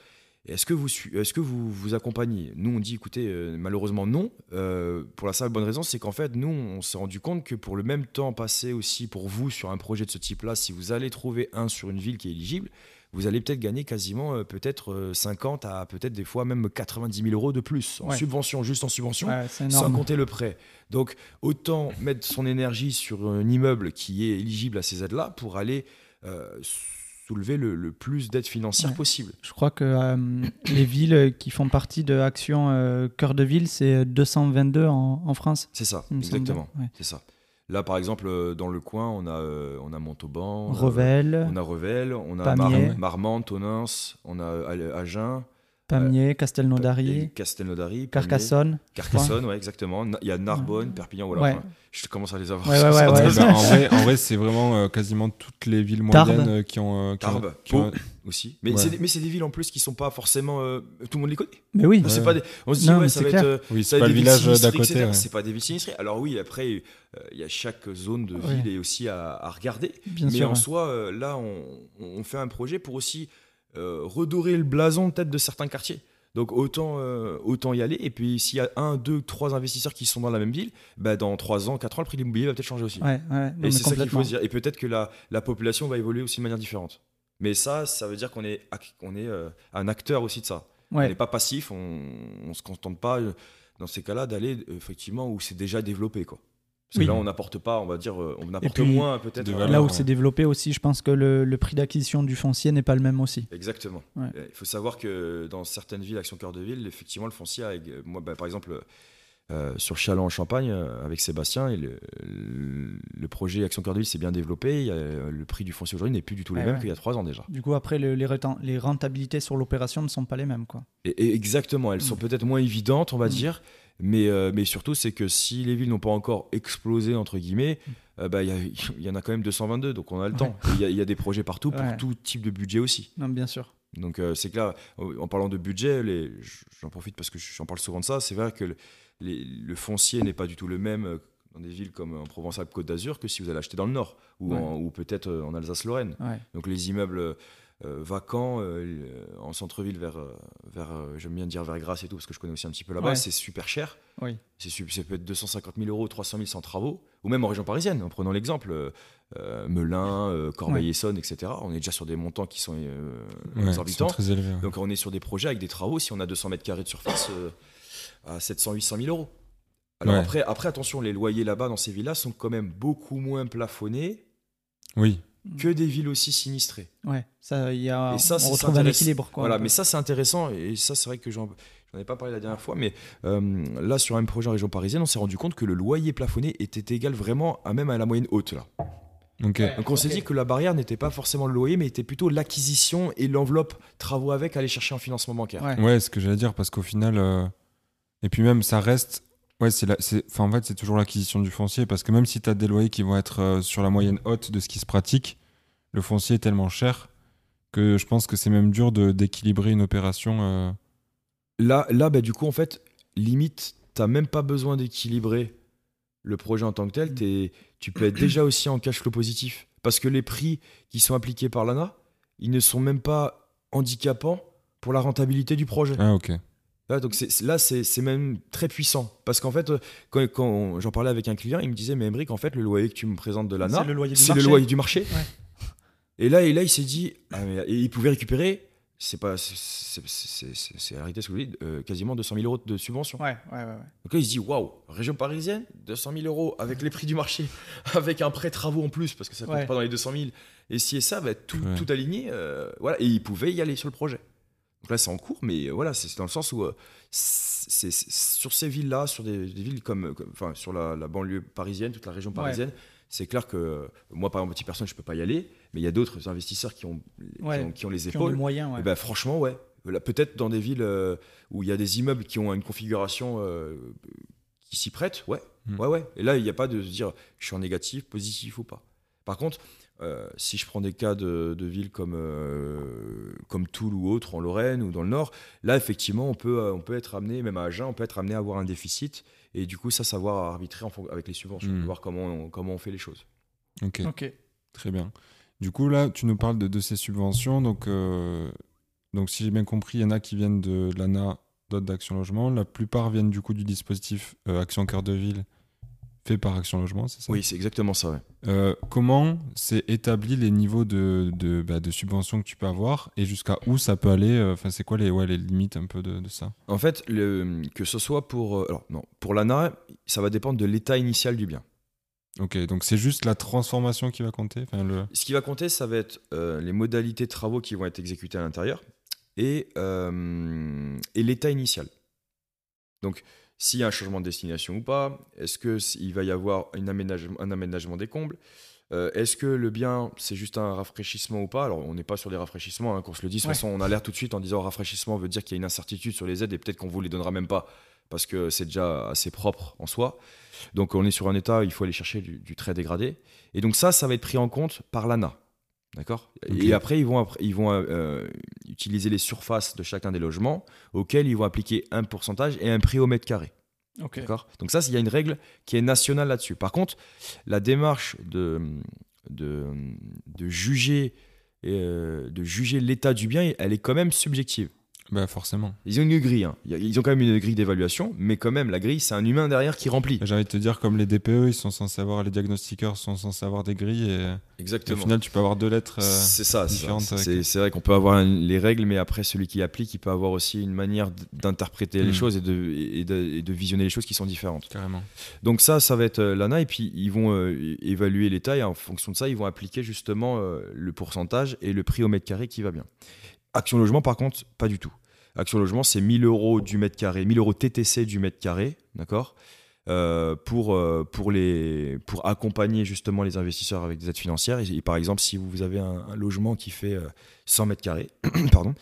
Est-ce que, vous, est-ce que vous vous accompagnez? Nous, on dit écoutez, euh, malheureusement non. Euh, pour la simple bonne raison, c'est qu'en fait, nous, on s'est rendu compte que pour le même temps passé aussi pour vous sur un projet de ce type-là, si vous allez trouver un sur une ville qui est éligible, vous allez peut-être gagner quasiment euh, peut-être euh, 50 à peut-être des fois même 90 000 euros de plus en Ouais. subvention, juste en subvention Ouais, sans compter le prêt. Donc, autant mettre son énergie sur un immeuble qui est éligible à ces aides-là pour aller soulever le, le plus d'aides financières Ouais. possible. Je crois que euh, les villes qui font partie de Action euh, Cœur de Ville, c'est 222 en, en France. C'est ça, exactement. Ouais. C'est ça. Là, par exemple, euh, dans le coin, on a, euh, on a Montauban, on a- Revel, on a Revel, on a. Mar- Marmande, Tonins, on a euh, Agen, Pamiers, Castelnaudary, Castelnaudary, Carcassonne. Carcassonne, ouais, exactement. Il y a Narbonne, Perpignan, voilà. Ouais. Enfin, je commence à les avoir. Ouais, sur ouais, ça. ouais, Ouais, [LAUGHS] bah, en vrai, c'est vraiment euh, quasiment toutes les villes moyennes euh, qui ont. euh, qui ont- Tarbes, qui ont- Pau aussi. Mais Ouais. c'est des- villes en plus qui sont pas forcément. euh, tout le monde les connaît. Mais oui, C'est Ouais. pas des- on se dit, Non, ouais, ça va clair. être. euh, Oui, c'est pas le village d'à côté. C'est pas des villes sinistrées. Alors oui, après, euh, il y a chaque zone de Ouais. ville et aussi à, à regarder. bien Mais sûr. en ouais. soi, euh, là, on, on fait un projet pour aussi euh, redorer le blason peut-être de certains quartiers. Donc autant, euh, autant y aller. Et puis s'il y a un, deux, trois investisseurs qui sont dans la même ville, bah, dans trois ans, quatre ans, le prix de l'immobilier va peut-être changer aussi. Ouais, ouais, non, mais Et c'est ça qu'il faut se dire. Et peut-être que la, la population va évoluer aussi de manière différente. Mais ça, ça veut dire qu'on est, est euh, un acteur aussi de ça. On n'est pas passif, on ne se contente pas euh, dans ces cas-là d'aller euh, effectivement où c'est déjà développé. Quoi. Parce Oui. que là, on n'apporte pas, on va dire, euh, on apporte puis, moins peut-être. valeur. Là où c'est développé aussi, je pense que le, le prix d'acquisition du foncier n'est pas le même aussi. Exactement. Ouais. Euh, Il faut savoir que dans certaines villes, Action Cœur de Ville, effectivement, le foncier, a, moi, bah, par exemple, euh, sur Chalon en Champagne, euh, avec Sébastien, et le, projet Action Cœur de Ville s'est bien développé. Il y a, euh, le prix du foncier aujourd'hui n'est plus du tout le Ouais, même ouais. qu'il y a trois ans déjà. Du coup, après, le- les, renta- les rentabilités sur l'opération ne sont pas les mêmes. Quoi. Et, et exactement, elles sont Mm. peut-être moins évidentes, on va Mm. dire, mais, euh, mais surtout, c'est que si les villes n'ont pas encore explosé, entre guillemets, euh, bah, il y, en a quand même 222, donc on a le Ouais. temps. Il y, a- il y a des projets partout pour Ouais. tout type de budget aussi. Non, bien sûr. Donc euh, c'est que là, en parlant de budget, les- j'en profite parce que j'en parle souvent de ça, c'est vrai que le, les- le foncier n'est pas du tout le même dans des villes comme en Provence-Alpes-Côte d'Azur que si vous allez acheter dans le nord ou, Ouais. en- ou peut-être en Alsace-Lorraine. Ouais. Donc les immeubles euh, vacants euh, en centre-ville vers, euh, vers j'aime bien dire vers Grasse et tout parce que je connais aussi un petit peu là-bas, Ouais. c'est super cher. Oui. C'est ça peut être 250 000 euros, 300 000 sans travaux, ou même en région parisienne, en prenant l'exemple, Melun, Corbeil-Essonnes, etc. On est déjà sur des montants qui sont ils sont exorbitants. très élevés. Donc on est sur des projets avec des travaux, si on a 200 mètres carrés de surface, à 700-800 000 euros. Alors Ouais. après, après, attention, les loyers là-bas dans ces villas sont quand même beaucoup moins plafonnés Oui, que des villes aussi sinistrées. Ouais, ça, il y a, Et ça, on c'est- retrouve un intéressant. équilibre. Quoi, voilà, un mais ça c'est intéressant et ça c'est vrai que j'en j'en ai pas parlé la dernière fois, mais euh, là sur un projet en région parisienne, on s'est rendu compte que le loyer plafonné était égal vraiment à même à la moyenne haute là. Donc on s'est dit que la barrière n'était pas forcément le loyer, mais était plutôt l'acquisition et l'enveloppe travaux avec aller chercher en financement bancaire. Ouais. Ouais, ce que j'allais dire, parce qu'au final, euh, et puis même, ça reste. Ouais, c'est la- c'est- enfin, en fait, c'est toujours l'acquisition du foncier, parce que même si tu as des loyers qui vont être euh, sur la moyenne haute de ce qui se pratique, le foncier est tellement cher que je pense que c'est même dur de- d'équilibrer une opération. euh, Là, là bah, du coup, en fait, limite, t'as même pas besoin d'équilibrer le projet en tant que tel. T'es- tu peux être déjà aussi en cash flow positif. Parce que les prix qui sont appliqués par l'ANA, ils ne sont même pas handicapants pour la rentabilité du projet. Ah, ok. Là, donc là, c'est c'est même très puissant. Parce qu'en fait, euh, quand, j'en parlais avec un client, il me disait, mais Emric, en fait, le loyer que tu me présentes de l'ANA, C'est le loyer du c'est le marché. loyer du marché. Ouais. Et là, et là, il s'est dit, ah, mais- et il pouvait récupérer, c'est pas, c'est- c'est c'est- c'est- c'est la réalité, ce que je vous dis, euh, quasiment 200 000 euros de subvention. Ouais, ouais, ouais. ouais. Donc là, il se dit, waouh, région parisienne, 200 000 euros avec les prix du marché, [LAUGHS] avec un prêt travaux en plus, parce que ça ne Ouais. compte pas dans les 200 000. Et si et ça, bah, tout, Ouais. tout aligné, euh, voilà, et il pouvait y aller sur le projet. Donc là, c'est en cours, mais voilà, c'est dans le sens où euh, c'est sur ces villes-là, sur des, des villes comme, comme- enfin, sur la, la banlieue parisienne, toute la région parisienne, c'est clair que euh, moi, par exemple, petite personne, je peux pas y aller, mais il y a d'autres investisseurs qui ont, qui ont, qui ont les Qui ont épaules. les moyens, ouais. Eh ben, franchement, ouais. Peut-être dans des villes euh, où il y a des immeubles qui ont une configuration euh, qui s'y prête, ouais. Mm. Ouais, ouais. Et là, il n'y a pas de se dire je suis en négatif, positif ou pas. Par contre, euh, si je prends des cas de, de villes comme, euh, comme Toul ou autre en Lorraine ou dans le Nord, là, effectivement, on peut, euh, on peut être amené, même à Agen, on peut être amené à avoir un déficit. Et du coup, ça, savoir arbitrer en avec les subventions, Mm. voir comment on, comment on fait les choses. Ok. Ok. Très bien. Du coup, là, tu nous parles de, de ces subventions. Donc, euh, donc si j'ai bien compris, il y en a qui viennent de, de l'ANA, d'autres d'Action Logement. La plupart viennent du coup du dispositif euh, Action Cœur de Ville fait par Action Logement, c'est ça? Oui, c'est exactement ça, ouais. Euh, comment c'est établi les niveaux de, de, bah, de subventions que tu peux avoir et jusqu'à où ça peut aller euh, Enfin, c'est quoi les, ouais, les limites un peu de, de ça? En fait, le, que ce soit pour. euh, alors, non, pour l'ANA, ça va dépendre de l'état initial du bien. Ok, donc c'est juste la transformation qui va compter enfin, le... Ce qui va compter, ça va être euh, les modalités de travaux qui vont être exécutés à l'intérieur et, euh, et l'état initial. Donc, s'il y a un changement de destination ou pas, est-ce qu'il va y avoir une aménagement, un aménagement des combles Euh, Est-ce que le bien, c'est juste un rafraîchissement ou pas? Alors, on n'est pas sur des rafraîchissements, hein, qu'on se le dise. De toute façon, on a l'air tout de suite en disant rafraîchissement veut dire qu'il y a une incertitude sur les aides et peut-être qu'on vous les donnera même pas parce que c'est déjà assez propre en soi. Donc, on est sur un état, il faut aller chercher du, du très dégradé. Et donc, ça, ça va être pris en compte par l'ANA. D'accord? Et après, ils vont, après- ils vont euh, utiliser les surfaces de chacun des logements auxquels ils vont appliquer un pourcentage et un prix au mètre carré. D'accord? Donc ça, il y a une règle qui est nationale là-dessus. Par contre, la démarche de, de, de juger, euh, de juger l'état du bien, elle est quand même subjective. Bah forcément. Ils ont une grille. hein. Ils ont quand même une grille d'évaluation, mais quand même, la grille, c'est un humain derrière qui remplit. J'ai envie de te dire, comme les DPE, ils sont censés avoir, les diagnostiqueurs sont censés avoir des grilles et au Exactement. final, tu peux avoir deux lettres. euh, c'est ça, c'est ça. différentes avec- C'est c'est vrai qu'on peut avoir les règles, mais après, celui qui applique, il peut avoir aussi une manière d'interpréter les Mm. choses et de, et, de, et de visionner les choses qui sont différentes. Carrément. Donc ça, ça va être euh, l'ANA, et puis ils vont euh, évaluer l'état, et en fonction de ça, ils vont appliquer justement euh, le pourcentage et le prix au mètre carré qui va bien. Action Logement, par contre, pas du tout. Action Logement, c'est 1000 euros du mètre carré, 1000 euros TTC du mètre carré, d'accord Euh, pour, euh, pour, les, pour accompagner justement les investisseurs avec des aides financières. Et, et par exemple, si vous avez un, un logement qui fait euh, 100 mètres carrés, [COUGHS] pardon,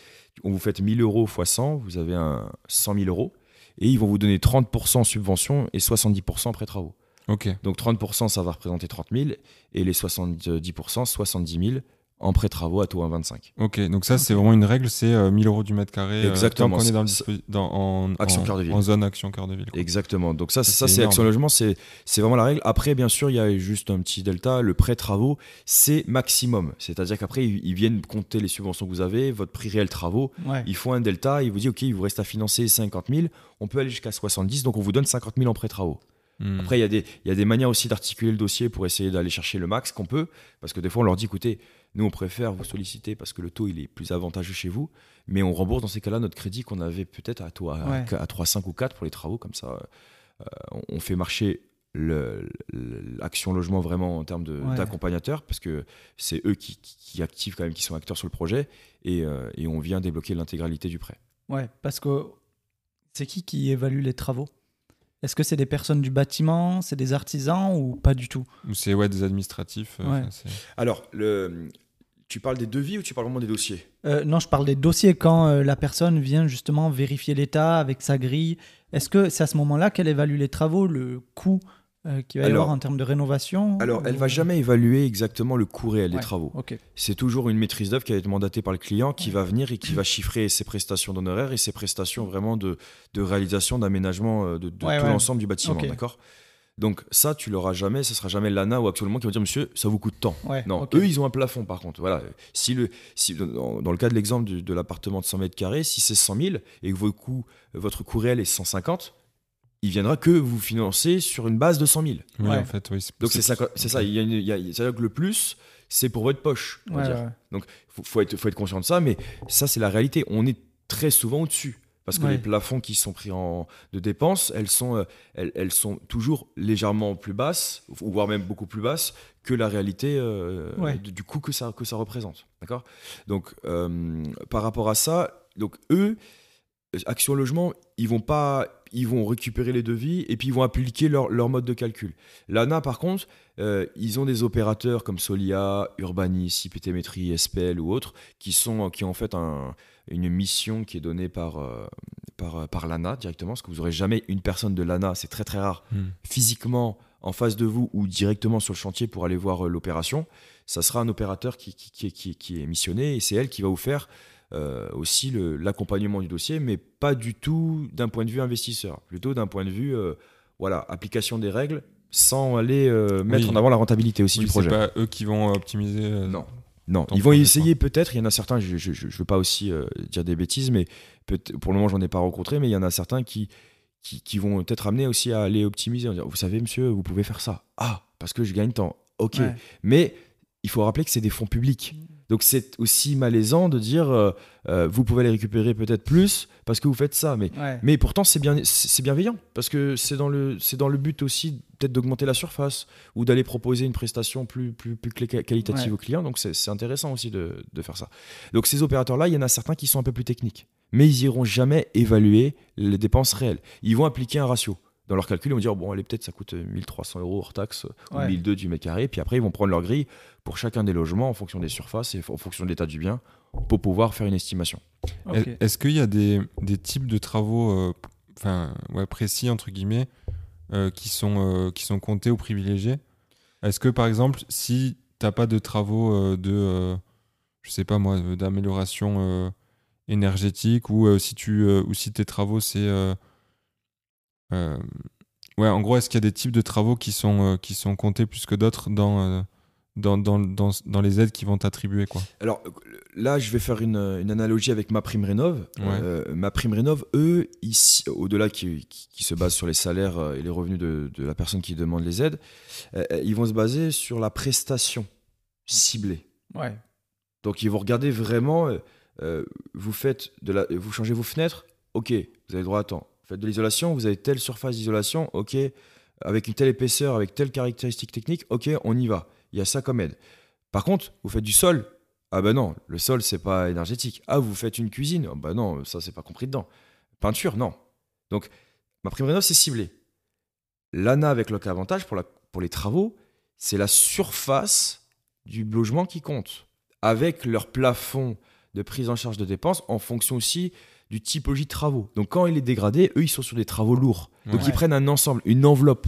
on vous faites 1000 euros x 100, vous avez un 100 000 euros, et ils vont vous donner 30% en subvention et 70% prêt travaux. Ok. Donc 30%, ça va représenter 30 000, et les 70%, 70 000 en prêt travaux à taux 1,25. Ok, donc ça, c'est vraiment une règle, c'est euh, 1000 euros du mètre carré. euh, Exactement. tant qu'on est dans, le dans- en, Action en- cœur de ville. en zone action cœur de ville. quoi. Exactement. Donc ça, Ça, ça c'est. Action Logement, c'est c'est vraiment la règle. Après, bien sûr, il y a juste un petit delta. Le prêt travaux, c'est maximum. C'est-à-dire qu'après, ils ils viennent compter les subventions que vous avez, votre prix réel travaux. Ouais. Ils font un delta, ils vous disent, OK, il vous reste à financer 50 000. On peut aller jusqu'à 70, donc on vous donne 50 000 en prêt travaux. Hmm. Après, il y, a des- il y a des manières aussi d'articuler le dossier pour essayer d'aller chercher le max qu'on peut. Parce que des fois, on leur dit écoutez, nous, on préfère vous solliciter parce que le taux il est plus avantageux chez vous. Mais on rembourse dans ces cas-là notre crédit qu'on avait peut-être à, taux à, Ouais. à 3, 5 ou 4 pour les travaux. Comme ça, euh, on- fait marcher l'action logement vraiment en termes de- Ouais. d'accompagnateur. Parce que c'est eux qui activent quand même, qui sont acteurs sur le projet. Et, euh, et on vient débloquer l'intégralité du prêt. Ouais, parce que c'est qui qui évalue les travaux? Est-ce que c'est des personnes du bâtiment, c'est des artisans ou pas du tout? Ou c'est ouais, des administratifs. euh, Ouais. enfin, c'est- Alors, le, tu parles des devis ou tu parles vraiment des dossiers? Euh, Non, je parle des dossiers quand euh, la personne vient justement vérifier l'état avec sa grille. Est-ce que c'est à ce moment-là qu'elle évalue les travaux, le coût euh, qu'il va y Alors- avoir en termes de rénovation Alors, elle ou- va jamais évaluer exactement le coût réel des travaux. C'est toujours une maîtrise d'œuvre qui va être mandatée par le client qui va venir et qui va chiffrer ses prestations d'honoraires et ses prestations vraiment de, de réalisation, d'aménagement euh, de, de Ouais, tout ouais. l'ensemble du bâtiment. D'accord? Donc, ça, tu l'auras jamais, ce sera jamais l'ANA ou actuellement qui va dire Monsieur, ça vous coûte tant. Ouais, Non, eux, ils ont un plafond par contre. Voilà. Si le, si, dans, dans le cas de l'exemple de, l'appartement de 100 mètres carrés, si c'est 100 000 et que vos coûts- votre coût réel est 150, il viendra que vous financer sur une base de 100 000. Oui, Ouais. en fait, oui. Donc c'est ça, c'est ça. Il y a une- il y a- C'est-à-dire que le plus, c'est pour votre poche. on va Ouais, dire. ouais. Faut, faut être, faut être conscient de ça, mais ça c'est la réalité. On est très souvent au-dessus. Parce que Ouais. les plafonds qui sont pris en, de dépenses, elles sont, euh, elles, elles sont toujours légèrement plus basses, ou voire même beaucoup plus basses, que la réalité euh, du coût que ça, que ça représente. D'accord? Donc, euh, par rapport à ça, donc eux, Action Logement, ils vont pas, ils vont récupérer les devis et puis ils vont appliquer leur, leur mode de calcul. L'ANA, par contre, euh, ils ont des opérateurs comme Solia, Urbanis, IPT-Métrie, SPL ou autres qui sont, qui ont en fait un- une mission qui est donnée par, euh, par, par l'ANA directement, parce que vous n'aurez jamais une personne de l'ANA, c'est très très rare, Hmm. physiquement en face de vous ou directement sur le chantier pour aller voir euh, l'opération. Ça sera un opérateur qui, qui, qui qui est missionné et c'est elle qui va vous faire euh, aussi le- l'accompagnement du dossier, mais pas du tout d'un point de vue investisseur, plutôt d'un point de vue euh, voilà, application des règles sans aller euh, mettre Oui. en avant la rentabilité aussi Oui, du c'est projet. pas eux qui vont optimiser. euh, Non. Non, ils vont essayer peut-être. Il y en a certains, je ne veux pas aussi euh, dire des bêtises, mais pour le moment, j'en ai pas rencontré, mais il y en a certains qui, qui, qui vont peut-être amener aussi à aller optimiser. en disant, vous savez, monsieur, vous pouvez faire ça. Ah, parce que je gagne temps. Ok. Ouais. Mais il faut rappeler que c'est des fonds publics. Donc c'est aussi malaisant de dire, euh, euh, vous pouvez les récupérer peut-être plus parce que vous faites ça. Mais Ouais. mais pourtant, c'est bien, c'est bienveillant parce que c'est dans le, c'est dans le but aussi peut-être d'augmenter la surface ou d'aller proposer une prestation plus, plus, plus qualitative Ouais. aux clients. Donc, c'est intéressant aussi de, de faire ça. Donc, ces opérateurs-là, il y en a certains qui sont un peu plus techniques, mais ils iront jamais évaluer les dépenses réelles. Ils vont appliquer un ratio. Dans leur calcul, ils vont dire bon, allez, peut-être ça coûte 1300 euros hors taxe ou Ouais. 1002 du mètre carré. Puis après, ils vont prendre leur grille pour chacun des logements en fonction des surfaces et en fonction de l'état du bien pour pouvoir faire une estimation. Est-ce qu'il y a des, des types de travaux euh, ouais, précis, entre guillemets, euh, qui, sont, euh, qui sont comptés ou privilégiés? Est-ce que, par exemple, si tu n'as pas de travaux euh, de, euh, je sais pas moi, euh, d'amélioration euh, énergétique ou euh, si, tu, euh, ou si tes travaux, c'est... euh, ouais, en gros, est-ce qu'il y a des types de travaux qui sont, euh, qui sont comptés plus que d'autres dans, euh, dans, dans, dans, dans les aides qui vont t'attribuer quoi? Alors là, je vais faire une, une analogie avec ma prime rénov. Ouais. Euh, ma prime rénov, eux, ici, au-delà qui, qui, qui se base sur les salaires et les revenus de, de la personne qui demande les aides, ils vont se baser sur la prestation ciblée. Ouais. Donc ils vont regarder vraiment, euh, vous faites de la, vous changez vos fenêtres, ok, vous avez droit à temps. Faites de l'isolation, vous avez telle surface d'isolation, ok, avec une telle épaisseur, avec telle caractéristique technique, ok, on y va. Il y a ça comme aide. Par contre, vous faites du sol, ah ben non, le sol c'est pas énergétique. Ah vous faites une cuisine, ah ben non, ça c'est pas compris dedans. Peinture, non. Donc ma prime rénov c'est ciblé. L'ANA avec le avantage pour, pour les travaux, c'est la surface du logement qui compte, avec leur plafond de prise en charge de dépenses en fonction aussi du typologie de travaux. Donc quand il est dégradé, eux, ils sont sur des travaux lourds. Donc Ouais. ils prennent un ensemble, une enveloppe.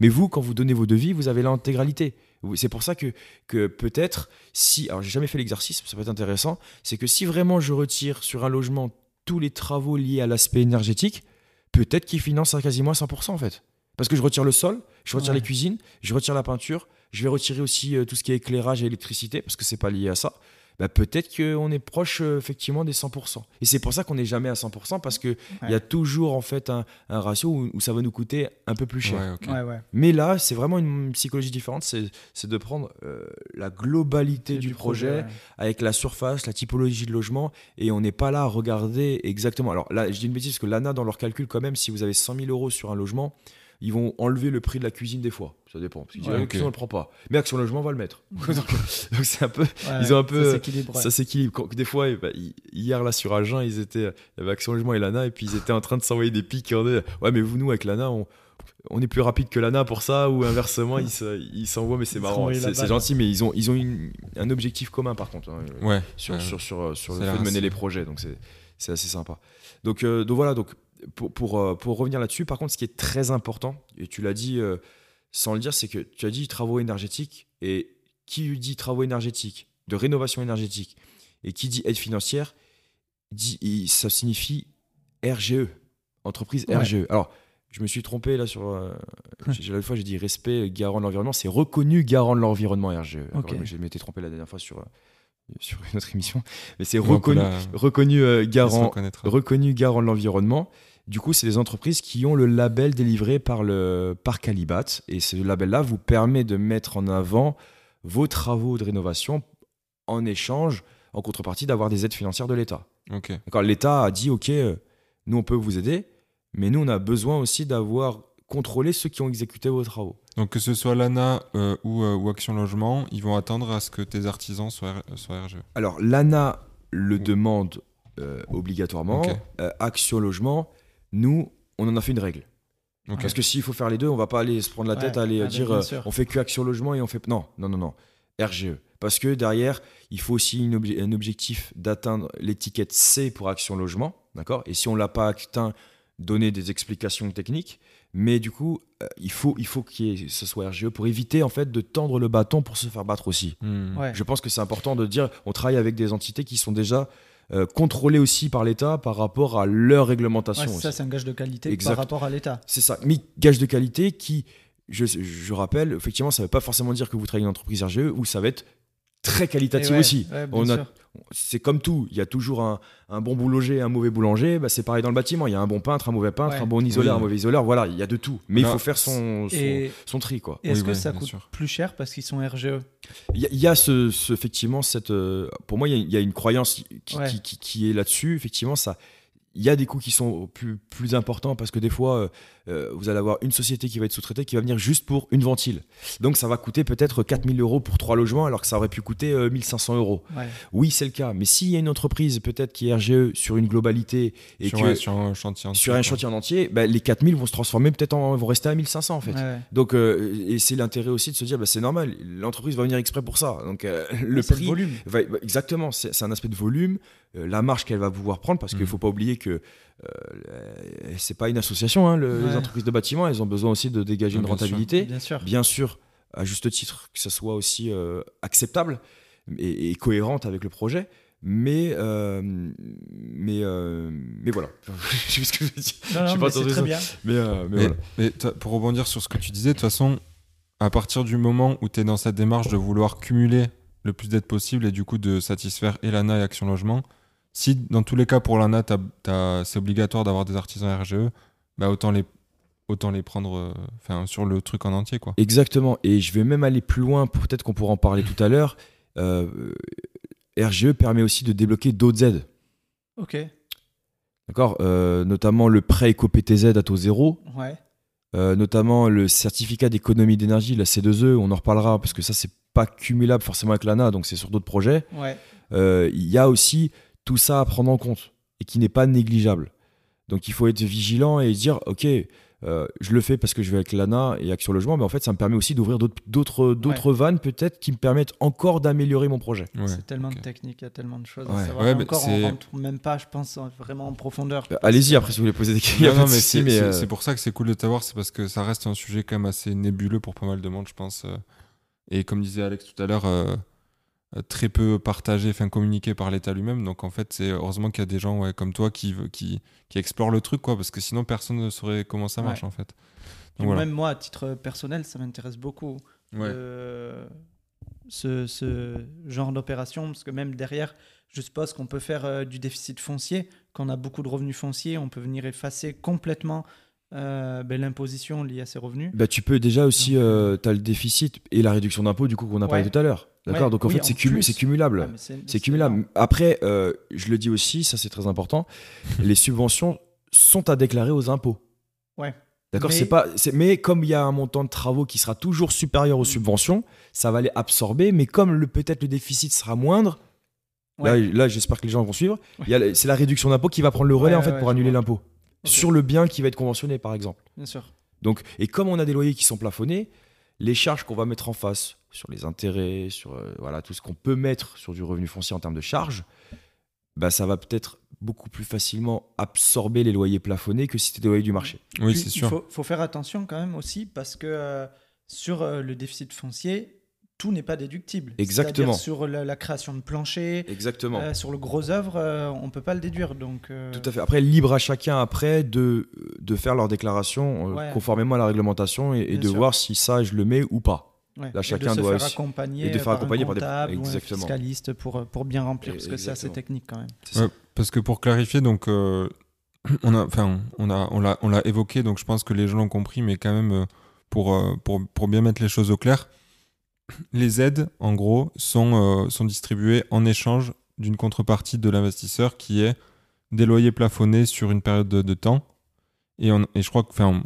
Mais vous, quand vous donnez vos devis, vous avez l'intégralité. C'est pour ça que, que peut-être, si, alors j'ai jamais fait l'exercice, ça peut être intéressant, c'est que si vraiment je retire sur un logement tous les travaux liés à l'aspect énergétique, peut-être qu'ils financent à quasiment à 100% en fait. Parce que je retire le sol, je retire Ouais. les cuisines, je retire la peinture, je vais retirer aussi euh, tout ce qui est éclairage et électricité, parce que c'est pas lié à ça. Bah, peut-être qu'on est proche euh, effectivement des 100%. Et c'est pour ça qu'on n'est jamais à 100%, parce qu'il il y a toujours en fait un, un ratio où, où ça va nous coûter un peu plus cher. Ouais. Ouais, ouais. Mais là, c'est vraiment une psychologie différente, c'est c'est de prendre euh, la globalité du, projet, ouais. avec la surface, la typologie de logement, et on n'est pas là à regarder exactement. Alors là, je dis une bêtise, parce que l'ANA, dans leur calcul, quand même, si vous avez 100 000 euros sur un logement, ils vont enlever le prix de la cuisine des fois. Ça dépend. Parce qu'ils disent, Ouais, ah, ok. Action, on le prend pas. Mais Action Logement va le mettre. [LAUGHS] donc c'est un peu. Ouais, Ils ont un peu- Ça s'équilibre. Des fois, eh ben, hi- hier, là, sur Agen, ils étaient. Il y avait Action Logement et l'ANA, et puis ils étaient en train de s'envoyer des pics. Ouais, mais vous, nous, avec l'ANA, on. On est plus rapide que l'ANA pour ça, ou inversement, ils se- ils s'envoient, mais c'est marrant. C'est gentil, mais ils ont, ils ont une- un objectif commun par contre. hein Ouais, sur, ouais. sur, sur, euh, sur le fait de mener les projets. Donc c'est c'est assez sympa. Donc, euh, donc voilà, donc pour, pour, euh, pour revenir là-dessus, par contre, ce qui est très important, et tu l'as dit euh, sans le dire, c'est que tu as dit travaux énergétiques, et qui dit travaux énergétiques, de rénovation énergétique, et qui dit aide financière, dit, ça signifie RGE, entreprise Ouais. RGE. Alors, je me suis trompé là sur. euh, j'ai- la fois, j'ai dit respect, garant de l'environnement. C'est reconnu garant de l'environnement RGE. Ok. Alors, Je m'étais trompé la dernière fois sur, euh, sur une autre émission. Mais c'est reconnu, la- reconnu, euh, garant, reconnu garant de l'environnement. Du coup, c'est des entreprises qui ont le label délivré par le par Calibat. Et ce label-là vous permet de mettre en avant vos travaux de rénovation en échange, en contrepartie, d'avoir des aides financières de l'État. Ok. D'accord, L'État a dit, OK, euh, nous, on peut vous aider, mais nous, on a besoin aussi d'avoir contrôlé ceux qui ont exécuté vos travaux. Donc que ce soit l'ANA euh, ou, euh, ou Action Logement, ils vont attendre à ce que tes artisans soient, soient RGE. Alors, l'ANA le demande euh, obligatoirement. Action Logement, nous, on en a fait une règle. Parce que s'il faut faire les deux, on va pas aller se prendre la Ouais, tête à aller ah dire euh, on fait que Action Logement et on fait. Non, non, non, non. RGE. Parce que derrière, il faut aussi une un objectif d'atteindre l'étiquette C pour Action Logement. D'accord? Et si on l'a pas atteint, donner des explications techniques. Mais du coup, euh, il faut, il faut ait- ce soit RGE pour éviter en fait de tendre le bâton pour se faire battre aussi. Hmm. Ouais. Je pense que c'est important de dire on travaille avec des entités qui sont déjà euh, contrôlées aussi par l'État par rapport à leur réglementation. Ouais, ça, c'est un gage de qualité Exact. par rapport à l'État. C'est ça, mais gage de qualité qui, je, je rappelle, effectivement, ça ne veut pas forcément dire que vous travaillez une entreprise RGE ou ça va être très ouais, aussi. ouais, On a-. C'est comme tout, il y a toujours un, un bon boulanger, un mauvais boulanger, bah, c'est pareil dans le bâtiment, il y a un bon peintre, un mauvais peintre, Ouais. un bon isoleur, Oui. un mauvais isoleur, voilà, il y a de tout. Mais il faut faire son, son, Et, son tri, quoi. et est-ce Oui, que ça coûte sûr. plus cher parce qu'ils sont RGE Il y a, il y a ce, ce- effectivement cette. euh, pour moi, il y a- il y, a une croyance qui, Ouais. qui- qui- qui est là-dessus. Effectivement, ça. Il y a des coûts qui sont plus, plus importants parce que des fois, euh, euh, vous allez avoir une société qui va être sous-traitée qui va venir juste pour une ventile. Donc, ça va coûter peut-être 4000 euros pour trois logements alors que ça aurait pu coûter euh, 1500 euros. Ouais. Oui, c'est le cas. Mais s'il y a une entreprise peut-être qui est RGE sur une globalité et sur, que ouais, sur un chantier entier, sur un chantier en entier, bah, les 4000 vont se transformer peut-être en. vont rester à 1500 en fait. Ouais, ouais. Donc, euh, et c'est l'intérêt aussi de se dire, bah, c'est normal, l'entreprise va venir exprès pour ça. Donc, euh, le C'est prix, volume. va- va- exactement, c'est un aspect de volume, la marge qu'elle va pouvoir prendre, parce qu'il Mhm. faut pas oublier que euh, c'est pas une association, hein, le- les entreprises de bâtiment, elles ont besoin aussi de dégager Ah, une bien sûr. rentabilité. Bien sûr. Bien sûr, à juste titre, que ça soit aussi euh, acceptable et, et cohérente avec le projet. Mais, euh, mais, euh, mais voilà. [LAUGHS] je sais plus ce que je veux dire. Non, Je pas mais très bien. Mais, euh, mais Mais, voilà. mais t'as- pour rebondir sur ce que tu disais, de toute façon, à partir du moment où tu es dans cette démarche de vouloir cumuler le plus d'aides possible et du coup de satisfaire et l'ANA et Action Logement, si dans tous les cas pour l'ANA, c'est obligatoire d'avoir des artisans RGE, bah autant les autant les prendre euh, enfin sur le truc en entier quoi. Exactement. Et je vais même aller plus loin peut-être qu'on pourra en parler tout à l'heure. Euh, RGE permet aussi de débloquer d'autres aides. Ok. D'accord euh, notamment le prêt éco-PTZ à taux zéro. Ouais. Notamment le certificat d'économie d'énergie la C2E on en reparlera parce que ça c'est pas cumulable forcément avec l'ANA donc c'est sur d'autres projets. Ouais. Il y a aussi tout ça à prendre en compte et qui n'est pas négligeable donc il faut être vigilant et dire ok euh, je le fais parce que je vais avec l'ANA et Action Logement, mais en fait, ça me permet aussi d'ouvrir d'autres d'autres vannes peut-être qui me permettent encore d'améliorer mon projet. c'est tellement de techniques, il y a tellement de choses à savoir. encore, on rentre même pas, je pense, vraiment en profondeur. Bah, allez-y, après, si vous voulez poser des questions. Non, mais euh, c'est pour ça que c'est cool de t'avoir, c'est parce que ça reste un sujet quand même assez nébuleux pour pas mal de monde, je pense. Euh. Et comme disait Alex tout à l'heure, euh, très peu partagé, enfin communiqué par l'État lui-même. Donc en fait, c'est heureusement qu'il y a des gens ouais, comme toi qui, qui, qui explorent le truc, quoi, parce que sinon personne ne saurait comment ça marche en fait. Même moi, à titre personnel, ça m'intéresse beaucoup. ce, ce, genre d'opération, parce que même derrière, je suppose qu'on peut faire euh, du déficit foncier. Quand on a beaucoup de revenus fonciers, on peut venir effacer complètement euh, ben, l'imposition liée à ces revenus. Bah, tu peux déjà aussi, tu as le déficit et la réduction d'impôt, du coup, qu'on a parlé tout à l'heure. D'accord? Donc en fait, c'est cumulable. c'est cumulable. Après, euh, je le dis aussi, ça c'est très important, [LAUGHS] les subventions sont à déclarer aux impôts. Ouais. D'accord? Mais... C'est pas, mais comme il y a un montant de travaux qui sera toujours supérieur aux mm. subventions, ça va les absorber. Mais comme le peut-être le déficit sera moindre, là, là j'espère que les gens vont suivre. C'est la réduction d'impôt qui va prendre le relais en fait pour annuler l'impôt sur le bien qui va être conventionné, par exemple. Bien sûr. Donc, et comme on a des loyers qui sont plafonnés, les charges qu'on va mettre en face sur les intérêts, sur euh, voilà, tout ce qu'on peut mettre sur du revenu foncier en termes de charges, bah, ça va peut-être beaucoup plus facilement absorber les loyers plafonnés que si c'était des loyers du marché. Oui, c'est sûr. Il faut, faire attention quand même aussi parce que euh, sur euh, le déficit foncier, tout n'est pas déductible. Exactement. Sur la, création de plancher, Exactement. sur le gros œuvre, on ne peut pas le déduire. Donc, Tout à fait. Après, libre à chacun après de, de faire leur déclaration conformément à la réglementation et, de voir si ça, je le mets ou pas. Là, chacun doit faire accompagner, et de faire accompagner par, des exactement. fiscalistes pour, pour bien remplir, parce que c'est assez technique quand même. parce que pour clarifier, donc, euh, on, a, enfin, on, a, on, l'a, on l'a évoqué, donc je pense que les gens l'ont compris, mais quand même, euh, pour, euh, pour, pour, bien mettre les choses au clair, les aides, en gros, sont, sont distribuées en échange d'une contrepartie de l'investisseur qui est des loyers plafonnés sur une période de temps. Et, on, et, je crois que, on,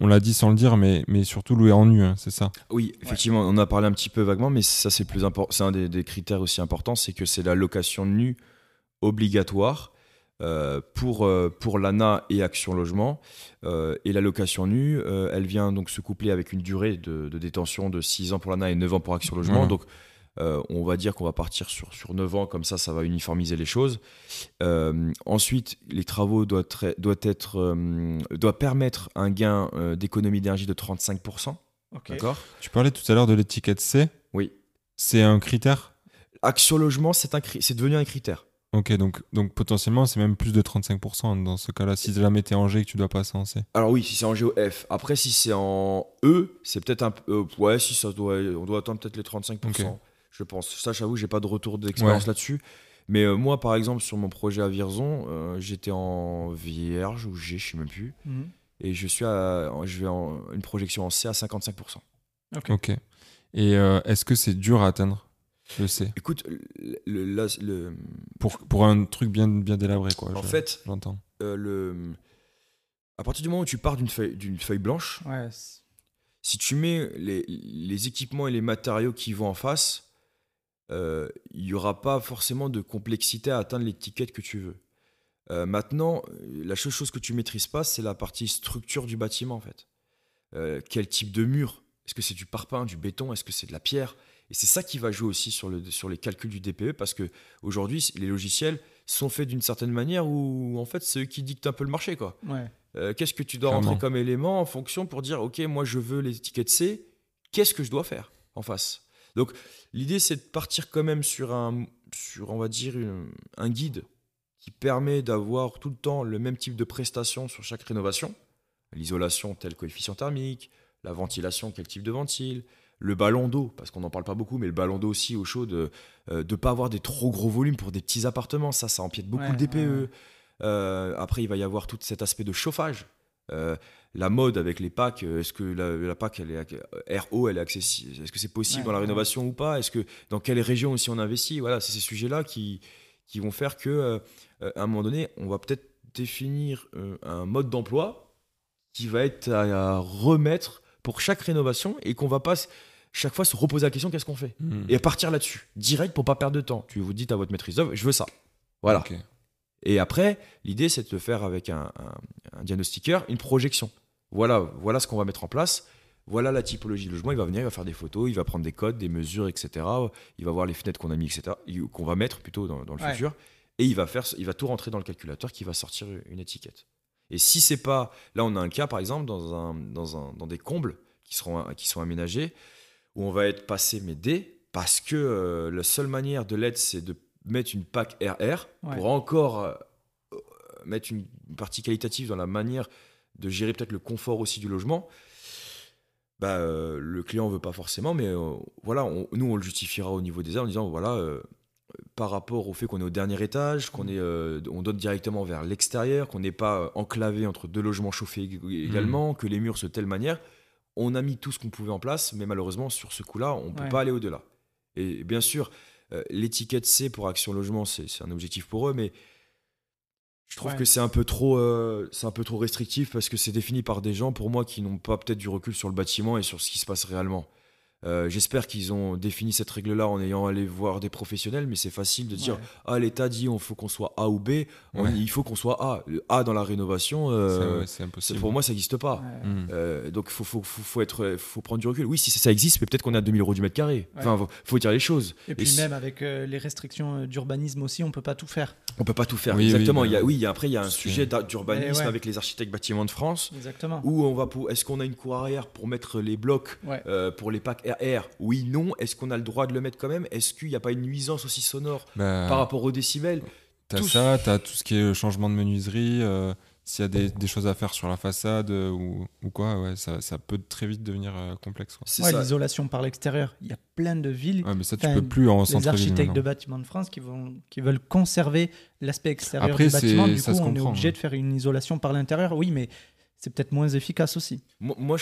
on, l'a dit sans le dire, mais, mais surtout louer en nu, hein, c'est ça? Oui, effectivement, on a parlé un petit peu vaguement, mais ça c'est plus important. C'est un des, critères aussi importants, c'est que c'est la location nue obligatoire euh, pour, euh, pour l'ANA et Action Logement. Euh, et la location nue, elle vient donc se coupler avec une durée de, détention de 6 ans pour l'ANA et 9 ans pour Action Logement. Donc euh, on va dire qu'on va partir sur, sur 9 ans, comme ça, ça va uniformiser les choses. Euh, ensuite, les travaux doivent, être, euh, permettre un gain d'économie d'énergie de 35%. D'accord? Tu parlais tout à l'heure de l'étiquette C. Oui. C'est un critère? Action logement, c'est devenu un critère. Ok, donc, donc potentiellement, c'est même plus de 35% dans ce cas-là. Si jamais t'es en G et que tu dois passer en C. Alors oui, si c'est en G ou F. Après, si c'est en E, c'est peut-être un peu. ouais, si ça doit. On doit attendre peut-être les 35% je pense. Ça, j'avoue, j'ai pas de retour d'expérience là-dessus. Mais euh, moi, par exemple, sur mon projet à Vierzon, euh, j'étais en Vierge ou G, je sais même plus. Mhm. Et je suis à, je vais en, une projection en C à 55%. Ok. Et euh, est-ce que c'est dur à atteindre? Le C Écoute, le, le, pour, pour un truc bien, bien délabré, quoi. En fait, j'entends. le, à partir du moment où tu pars d'une feuille, d'une feuille blanche, si tu mets les, les équipements et les matériaux qui vont en face, euh, il n'y aura pas forcément de complexité à atteindre l'étiquette que tu veux. Euh, maintenant, la seule chose que tu maîtrises pas, c'est la partie structure du bâtiment en fait. Euh, quel type de mur? Est-ce que c'est du parpaing, du béton? Est-ce que c'est de la pierre? Et c'est ça qui va jouer aussi sur, le, sur les calculs du DPE parce que aujourd'hui, les logiciels sont faits d'une certaine manière où en fait c'est eux qui dictent un peu le marché quoi. Qu'est-ce que tu dois rentrer comme élément en fonction pour dire ok moi je veux l'étiquette C, qu'est-ce que je dois faire en face? Donc l'idée c'est de partir quand même sur un, sur on va dire un guide qui permet d'avoir tout le temps le même type de prestation sur chaque rénovation, l'isolation telle coefficient thermique, la ventilation, quel type de ventile, le ballon d'eau, parce qu'on n'en parle pas beaucoup, mais le ballon d'eau aussi au chaud, de ne pas avoir des trop gros volumes pour des petits appartements, ça, ça empiète beaucoup Ouais, le DPE. ouais. Euh, après, il va y avoir tout cet aspect de chauffage. Euh, la mode avec les packs, euh, est-ce que la, la PAC, elle est, RO, elle est accessible Est-ce que c'est possible Ouais, dans la rénovation ou pas? Est-ce que dans quelle région aussi on investit? Voilà, c'est ces sujets-là qui, qui vont faire que, euh, euh, à un moment donné, on va peut-être définir euh, un mode d'emploi qui va être à, à remettre pour chaque rénovation et qu'on va pas chaque fois se reposer la question qu'est-ce qu'on fait Hmm. et partir là-dessus direct pour pas perdre de temps. Tu vous dites à votre maîtrise d'œuvre, je veux ça. Voilà. Et après, l'idée, c'est de faire avec un, un- un diagnostiqueur, une projection. Voilà, voilà ce qu'on va mettre en place. Voilà la typologie de logement. Il va venir, il va faire des photos, il va prendre des codes, des mesures, etc. Il va voir les fenêtres qu'on a mis, etc. et Qu'on va mettre plutôt dans, dans le Ouais. futur. Et il va faire, il va tout rentrer dans le calculateur qui va sortir une étiquette. Et si c'est pas, là, on a un cas par exemple dans un, dans un, dans des combles qui seront, qui sont aménagés où on va être passé mais D parce que euh, la seule manière de l'aide, c'est de mettre une PAC RR Ouais. pour encore euh, euh, mettre une partie qualitative dans la manière de gérer peut-être le confort aussi du logement. Bah, euh, le client veut pas forcément, mais voilà, on- nous on le justifiera au niveau des aides en disant voilà, par rapport au fait qu'on est au dernier étage, qu'on est, euh, on donne directement vers l'extérieur, qu'on n'est pas enclavé entre deux logements chauffés ég- également, que les murs sont de telle manière, on a mis tout ce qu'on pouvait en place, mais malheureusement sur ce coup-là, on peut Ouais. pas aller au-delà. Et bien sûr, euh, l'étiquette C pour Action Logement, c'est un objectif pour eux, mais je trouve Ouais. que c'est un peu trop, euh, c'est un peu trop restrictif parce que c'est défini par des gens pour moi qui n'ont pas peut-être du recul sur le bâtiment et sur ce qui se passe réellement. Euh, J'espère qu'ils ont défini cette règle-là en ayant allé voir des professionnels, mais c'est facile de dire Ouais. ah l'État dit on faut qu'on soit A ou B, on- Ouais. il faut qu'on soit A. Le A dans la rénovation, euh, pour moi ça n'existe pas. Ouais. Hmm. Euh, donc faut, faut, faut, faut être, faut prendre du recul. Oui, si ça existe, mais peut-être qu'on est à 2000 euros du mètre carré. Enfin, faut, faut dire les choses. Et puis même avec euh, les restrictions d'urbanisme aussi, on peut pas tout faire. On peut pas tout faire. Oui, oui, Exactement. il y a, oui, il y a- après il y a un sujet d'urbanisme Eh ouais. avec les architectes bâtiments de France. Exactement. Où on va pour, est-ce qu'on a une cour arrière pour mettre les blocs Ouais. euh, pour les packs RR Oui, non. Est-ce qu'on a le droit de le mettre quand même? Est-ce qu'il n'y a pas une nuisance aussi sonore Bah, par rapport aux décibels? T'as tout- ça, t'as tout ce qui est changement de menuiserie, euh, s'il y a des, des choses à faire sur la façade euh, ou, ou quoi, ouais, ça, ça peut très vite devenir euh, complexe. Ouais, ça. l'isolation par l'extérieur. Il y a plein de villes, Ouais, mais ça, tu peux plus en les architectes de bâtiments de France qui, vont, qui veulent conserver l'aspect extérieur Après, du bâtiment. Du ça coup, se on est obligé ouais. de faire une isolation par l'intérieur. Oui, mais c'est peut-être moins efficace aussi. Moi,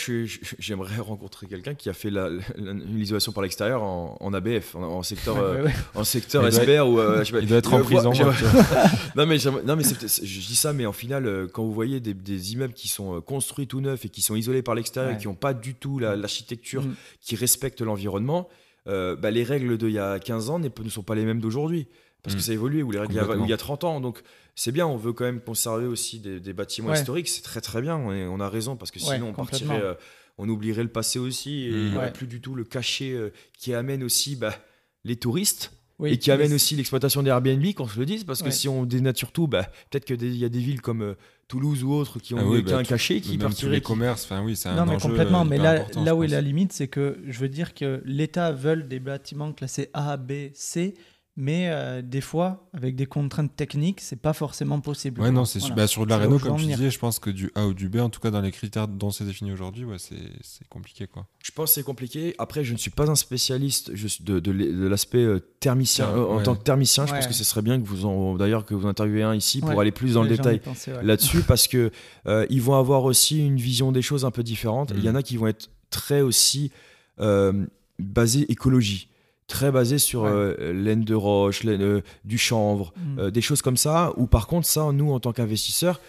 j'aimerais rencontrer quelqu'un qui a fait la- la- l'isolation par l'extérieur en, en ABF, en, en secteur, Ouais, euh, ouais, en secteur Il SPR ou euh, je sais pas. Il doit être en prison. [LAUGHS] [LAUGHS] non mais, non mais je dis ça, mais en final, euh, quand vous voyez des, des immeubles qui sont construits tout neufs et qui sont isolés par l'extérieur Ouais. et qui n'ont pas du tout la- l'architecture Mm. qui respecte l'environnement, euh, bah, les règles d'il y a 15 ans ne sont pas les mêmes d'aujourd'hui. Parce que Mm. ça a évolué, ou les règles d'il y y a 30 ans. Donc c'est bien, on veut quand même conserver aussi des, des bâtiments Ouais. historiques, c'est très très bien, on, est- on a raison, parce que Ouais, sinon on partirait, euh, on oublierait le passé aussi, et Mm. il n'y aurait Ouais. plus du tout le cachet euh, qui amène aussi bah, les touristes Oui, et qui amène aussi l'exploitation des Airbnb, qu'on se le dise, parce que si on dénature tout, bah, peut-être qu'il y a des villes comme euh, Toulouse ou autres qui ont Ah oui, qui ont bah, un cachet qui Même tous partiraient. les qui- commerces, enfin oui, c'est un Non, mais enjeu, complètement. Mais là, où est la limite, c'est que je veux dire que l'État veut des bâtiments classés A, B, C, mais euh, des fois, avec des contraintes techniques, c'est pas forcément possible. Ouais, quoi. non, c'est Voilà. bah, sur de la réno, comme tu disais, je pense que du A ou du B, en tout cas dans les critères dont c'est défini aujourd'hui, ouais, c'est compliqué. quoi. Je pense que c'est compliqué. Après, je ne suis pas un spécialiste je- de, de l'e- de l'aspect euh, thermicien. Euh, en ouais. tant que thermicien, je Ouais. pense que ce serait bien que vous en, d'ailleurs que vous interviewez un ici pour Ouais. aller plus dans le détail là-dessus, parce que euh, ils vont avoir aussi une vision des choses un peu différente. Il y en a qui vont être très aussi euh, basés écologie, très basés sur Ouais. euh, laine de roche, laine, euh, du chanvre, Mm. euh, des choses comme ça. Ou par contre, ça, nous, en tant qu'investisseurs,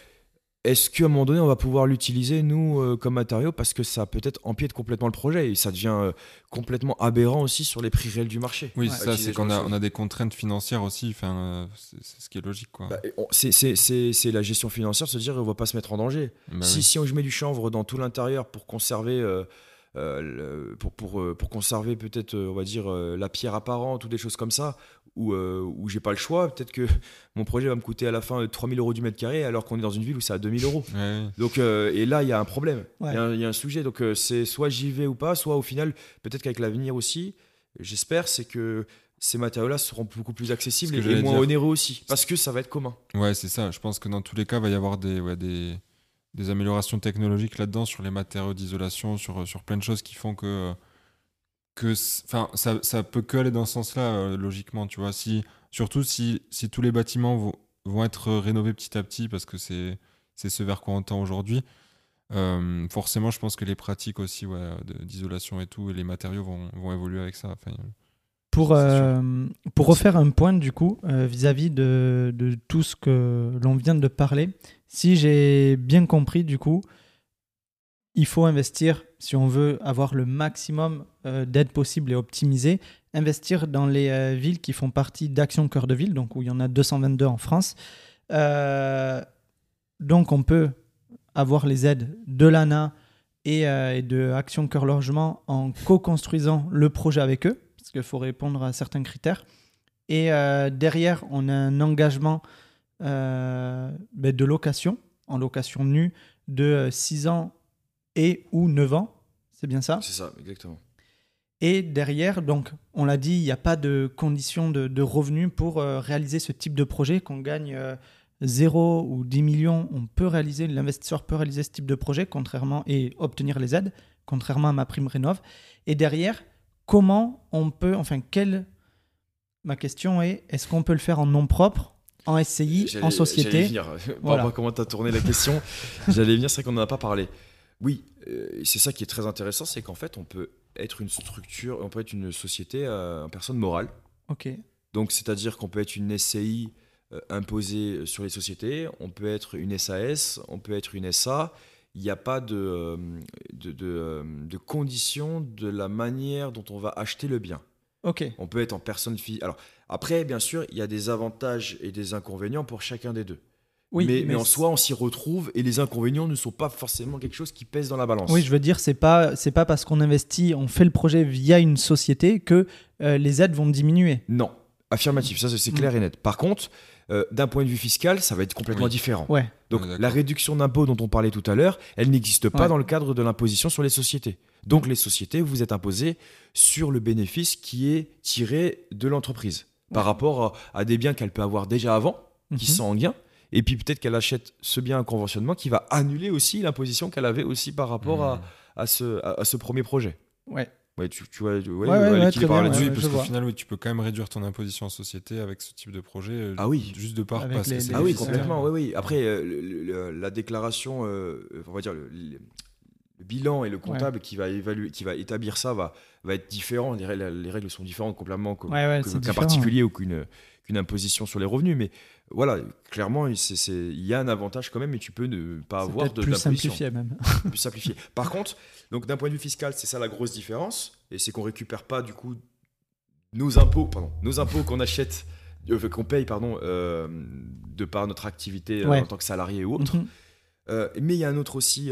est-ce qu'à un moment donné, on va pouvoir l'utiliser, nous, euh, comme matériau Parce que ça peut-être empiète complètement le projet et ça devient euh, complètement aberrant aussi sur les prix réels du marché. Oui, Ouais. ça, c'est qu'on a, on des contraintes financières aussi, enfin, euh, c'est ce qui est logique. Quoi. Bah, c'est- C'est c'est- c'est la gestion financière, se dire on va pas se mettre en danger. Bah si, oui. si on je mets du chanvre dans tout l'intérieur pour conserver, le- pour, pour, euh, pour conserver peut-être, euh, on va dire, euh, la pierre apparente ou des choses comme ça, où, euh, où j'ai pas le choix, peut-être que [LAUGHS] mon projet va me coûter à la fin euh, 3000 euros du mètre carré alors qu'on est dans une ville où c'est à 2000 euros. Ouais. Donc, euh, et là, il y a un problème. Il Ouais. y a un- il y, a un sujet. Donc, euh, c'est soit j'y vais ou pas, soit au final, peut-être qu'avec l'avenir aussi, j'espère, c'est que ces matériaux-là seront beaucoup plus accessibles et, moins dire. onéreux aussi. Parce que ça va être commun. Ouais, c'est ça. Je pense que dans tous les cas, il va y avoir des, ouais, des, des améliorations technologiques là-dedans sur les matériaux d'isolation, sur, sur plein de choses qui font que, que enfin, ça, ça peut que aller dans ce sens-là, euh, logiquement, tu vois. Si, surtout si, si tous les bâtiments vont, vont être rénovés petit à petit, parce que c'est ce vers quoi on tend aujourd'hui, euh, forcément, je pense que les pratiques aussi ouais, d'isolation et tout, et les matériaux vont, vont évoluer avec ça. Enfin, pour, euh, pour refaire un point du coup euh, vis-à-vis de, de, tout ce que l'on vient de parler, si j'ai bien compris du coup, il faut investir, si on veut avoir le maximum euh, d'aide possible et optimiser, investir dans les villes qui font partie d'Action Cœur de Ville, donc où il y en a 222 en France. donc on peut avoir les aides de l'ANA et, et de Action Cœur Logement en co-construisant le projet avec eux parce qu'il faut répondre à certains critères. Et euh, derrière, on a un engagement euh, de location, en location nue, de 6 ans et ou 9 ans. C'est bien ça? C'est ça, exactement. Et derrière, donc, on l'a dit, il n'y a pas de conditions de, revenus pour euh, réaliser ce type de projet. Qu'on gagne 0 ou 10 millions, on peut réaliser, l'investisseur peut réaliser ce type de projet contrairement, et obtenir les aides, contrairement à ma prime rénov. Et derrière, comment on peut, enfin, quelle. Ma question est est-ce qu'on peut le faire en nom propre? En SCI, en société. Venir. [LAUGHS] Voilà. comment tu as tourné la question. [LAUGHS] J'allais venir, c'est qu'on n'en a pas parlé. Oui, euh, c'est ça qui est très intéressant, c'est qu'en fait, on peut être une structure, on peut être une société euh, en personne morale. Ok. Donc, c'est-à-dire qu'on peut être une SCI euh, imposée sur les sociétés, on peut être une SAS, on peut être une SA, il n'y a pas de, de, euh, de, condition de la manière dont on va acheter le bien. Ok. On peut être en personne physique. Alors, après, bien sûr, il y a des avantages et des inconvénients pour chacun des deux. Oui, mais, mais, en soi, on s'y retrouve et les inconvénients ne sont pas forcément quelque chose qui pèse dans la balance. Oui, je veux dire, c'est pas c'est pas parce qu'on investit, on fait le projet via une société que euh, les aides vont diminuer. Non, affirmatif, ça c'est clair mm. et net. Par contre, euh, d'un point de vue fiscal, ça va être complètement différent. Ouais. Donc la réduction d'impôt dont on parlait tout à l'heure, elle n'existe pas dans le cadre de l'imposition sur les sociétés. Donc les sociétés, vous êtes imposées sur le bénéfice qui est tiré de l'entreprise par rapport à, des biens qu'elle peut avoir déjà avant, qui mhm. sont en gain. Et puis peut-être qu'elle achète ce bien en conventionnement qui va annuler aussi l'imposition qu'elle avait aussi par rapport à, mhm. ce, à, ce premier projet. Ouais. Ouais, tu, tu vois, ouais, ouais, très bien, oui, parce qu'au final, oui, tu peux quand même réduire ton imposition en société avec ce type de projet. Euh, ah oui. Juste de part parce que Ah oui, complètement. Oui, oui. Après, euh, la déclaration, euh, on va dire, le, bilan et le comptable qui va évaluer, qui va établir ça va, va être différent. Les règles, les règles sont différentes complètement qu'un particulier ou qu'une qu'une imposition sur les revenus. Mais voilà, clairement, il y a un avantage quand même, mais tu peux ne pas avoir de plus simplifié même. [LAUGHS] plus simplifié. Par contre, donc d'un point de vue fiscal, c'est ça la grosse différence, et c'est qu'on récupère pas du coup nos impôts, pardon, nos impôts qu'on achète, euh, qu'on paye pardon, euh, de par notre activité euh, en tant que salarié ou autre. Mhm. mais il y a un autre aussi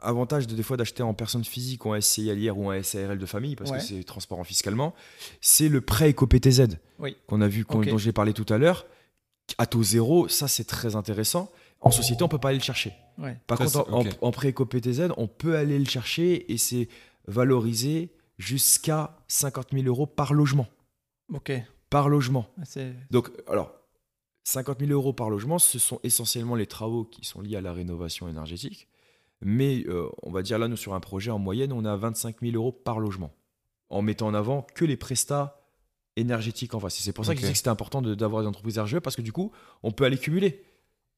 avantage de des fois d'acheter en personne physique ou en SCI allière ou en SARL de famille parce que c'est transparent fiscalement. C'est le prêt éco-PTZ qu'on a vu, dont j'ai parlé tout à l'heure à taux zéro, ça c'est très intéressant. En société, on peut pas aller le chercher. Par contre, en, pré pré-éco-PTZ, on peut aller le chercher et c'est valorisé jusqu'à 50 000 euros par logement. Ok. Par logement. Ah, Donc, alors, 50 000 euros par logement, ce sont essentiellement les travaux qui sont liés à la rénovation énergétique. Mais euh, on va dire là, nous, sur un projet, en moyenne, on a 25 000 euros par logement. En mettant en avant que les prestats énergétique en face. C'est pour ça que que c'était important d'avoir des entreprises RGE parce que du coup, on peut aller cumuler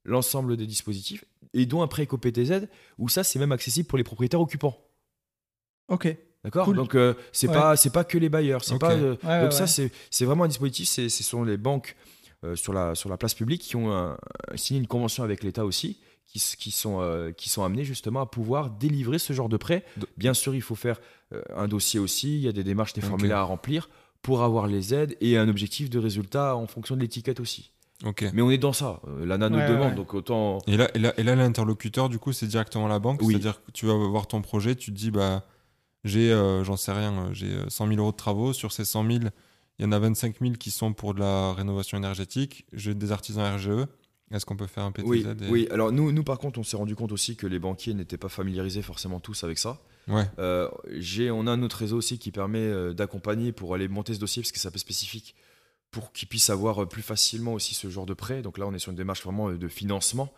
l'ensemble des dispositifs et dont un prêt EcoPTZ où ça, c'est même accessible pour les propriétaires occupants. Ok. D'accord? Donc, euh, c'est pas pas que les bailleurs. C'est pas, euh, donc, ça, c'est vraiment un dispositif. Ce sont les banques sur, la, sur la place publique qui ont signé une convention avec l'État aussi. Qui, qui, sont, qui sont amenés justement à pouvoir délivrer ce genre de prêt. Bien sûr, il faut faire un dossier aussi, il y a des démarches, des formulaires à remplir pour avoir les aides et un objectif de résultat en fonction de l'étiquette aussi. Ok. Mais on est dans ça. Euh, L'ANA nous demande, donc autant. Et là, et là, l'interlocuteur, du coup, c'est directement la banque? C'est-à-dire que tu vas voir ton projet, tu te dis, bah, j'ai, euh, j'en sais rien, euh, j'ai 100 000 euros de travaux. Sur ces 100 000, il y en a 25 000 qui sont pour de la rénovation énergétique. J'ai des artisans RGE. Est-ce qu'on peut faire un PTZ Oui, oui. alors nous, nous, par contre, on s'est rendu compte aussi que les banquiers n'étaient pas familiarisés forcément tous avec ça. Ouais. Euh, on a un autre réseau aussi qui permet euh, d'accompagner pour aller monter ce dossier, parce que c'est un peu spécifique, pour qu'ils puissent avoir euh, plus facilement aussi ce genre de prêt. Donc là, on est sur une démarche vraiment de financement.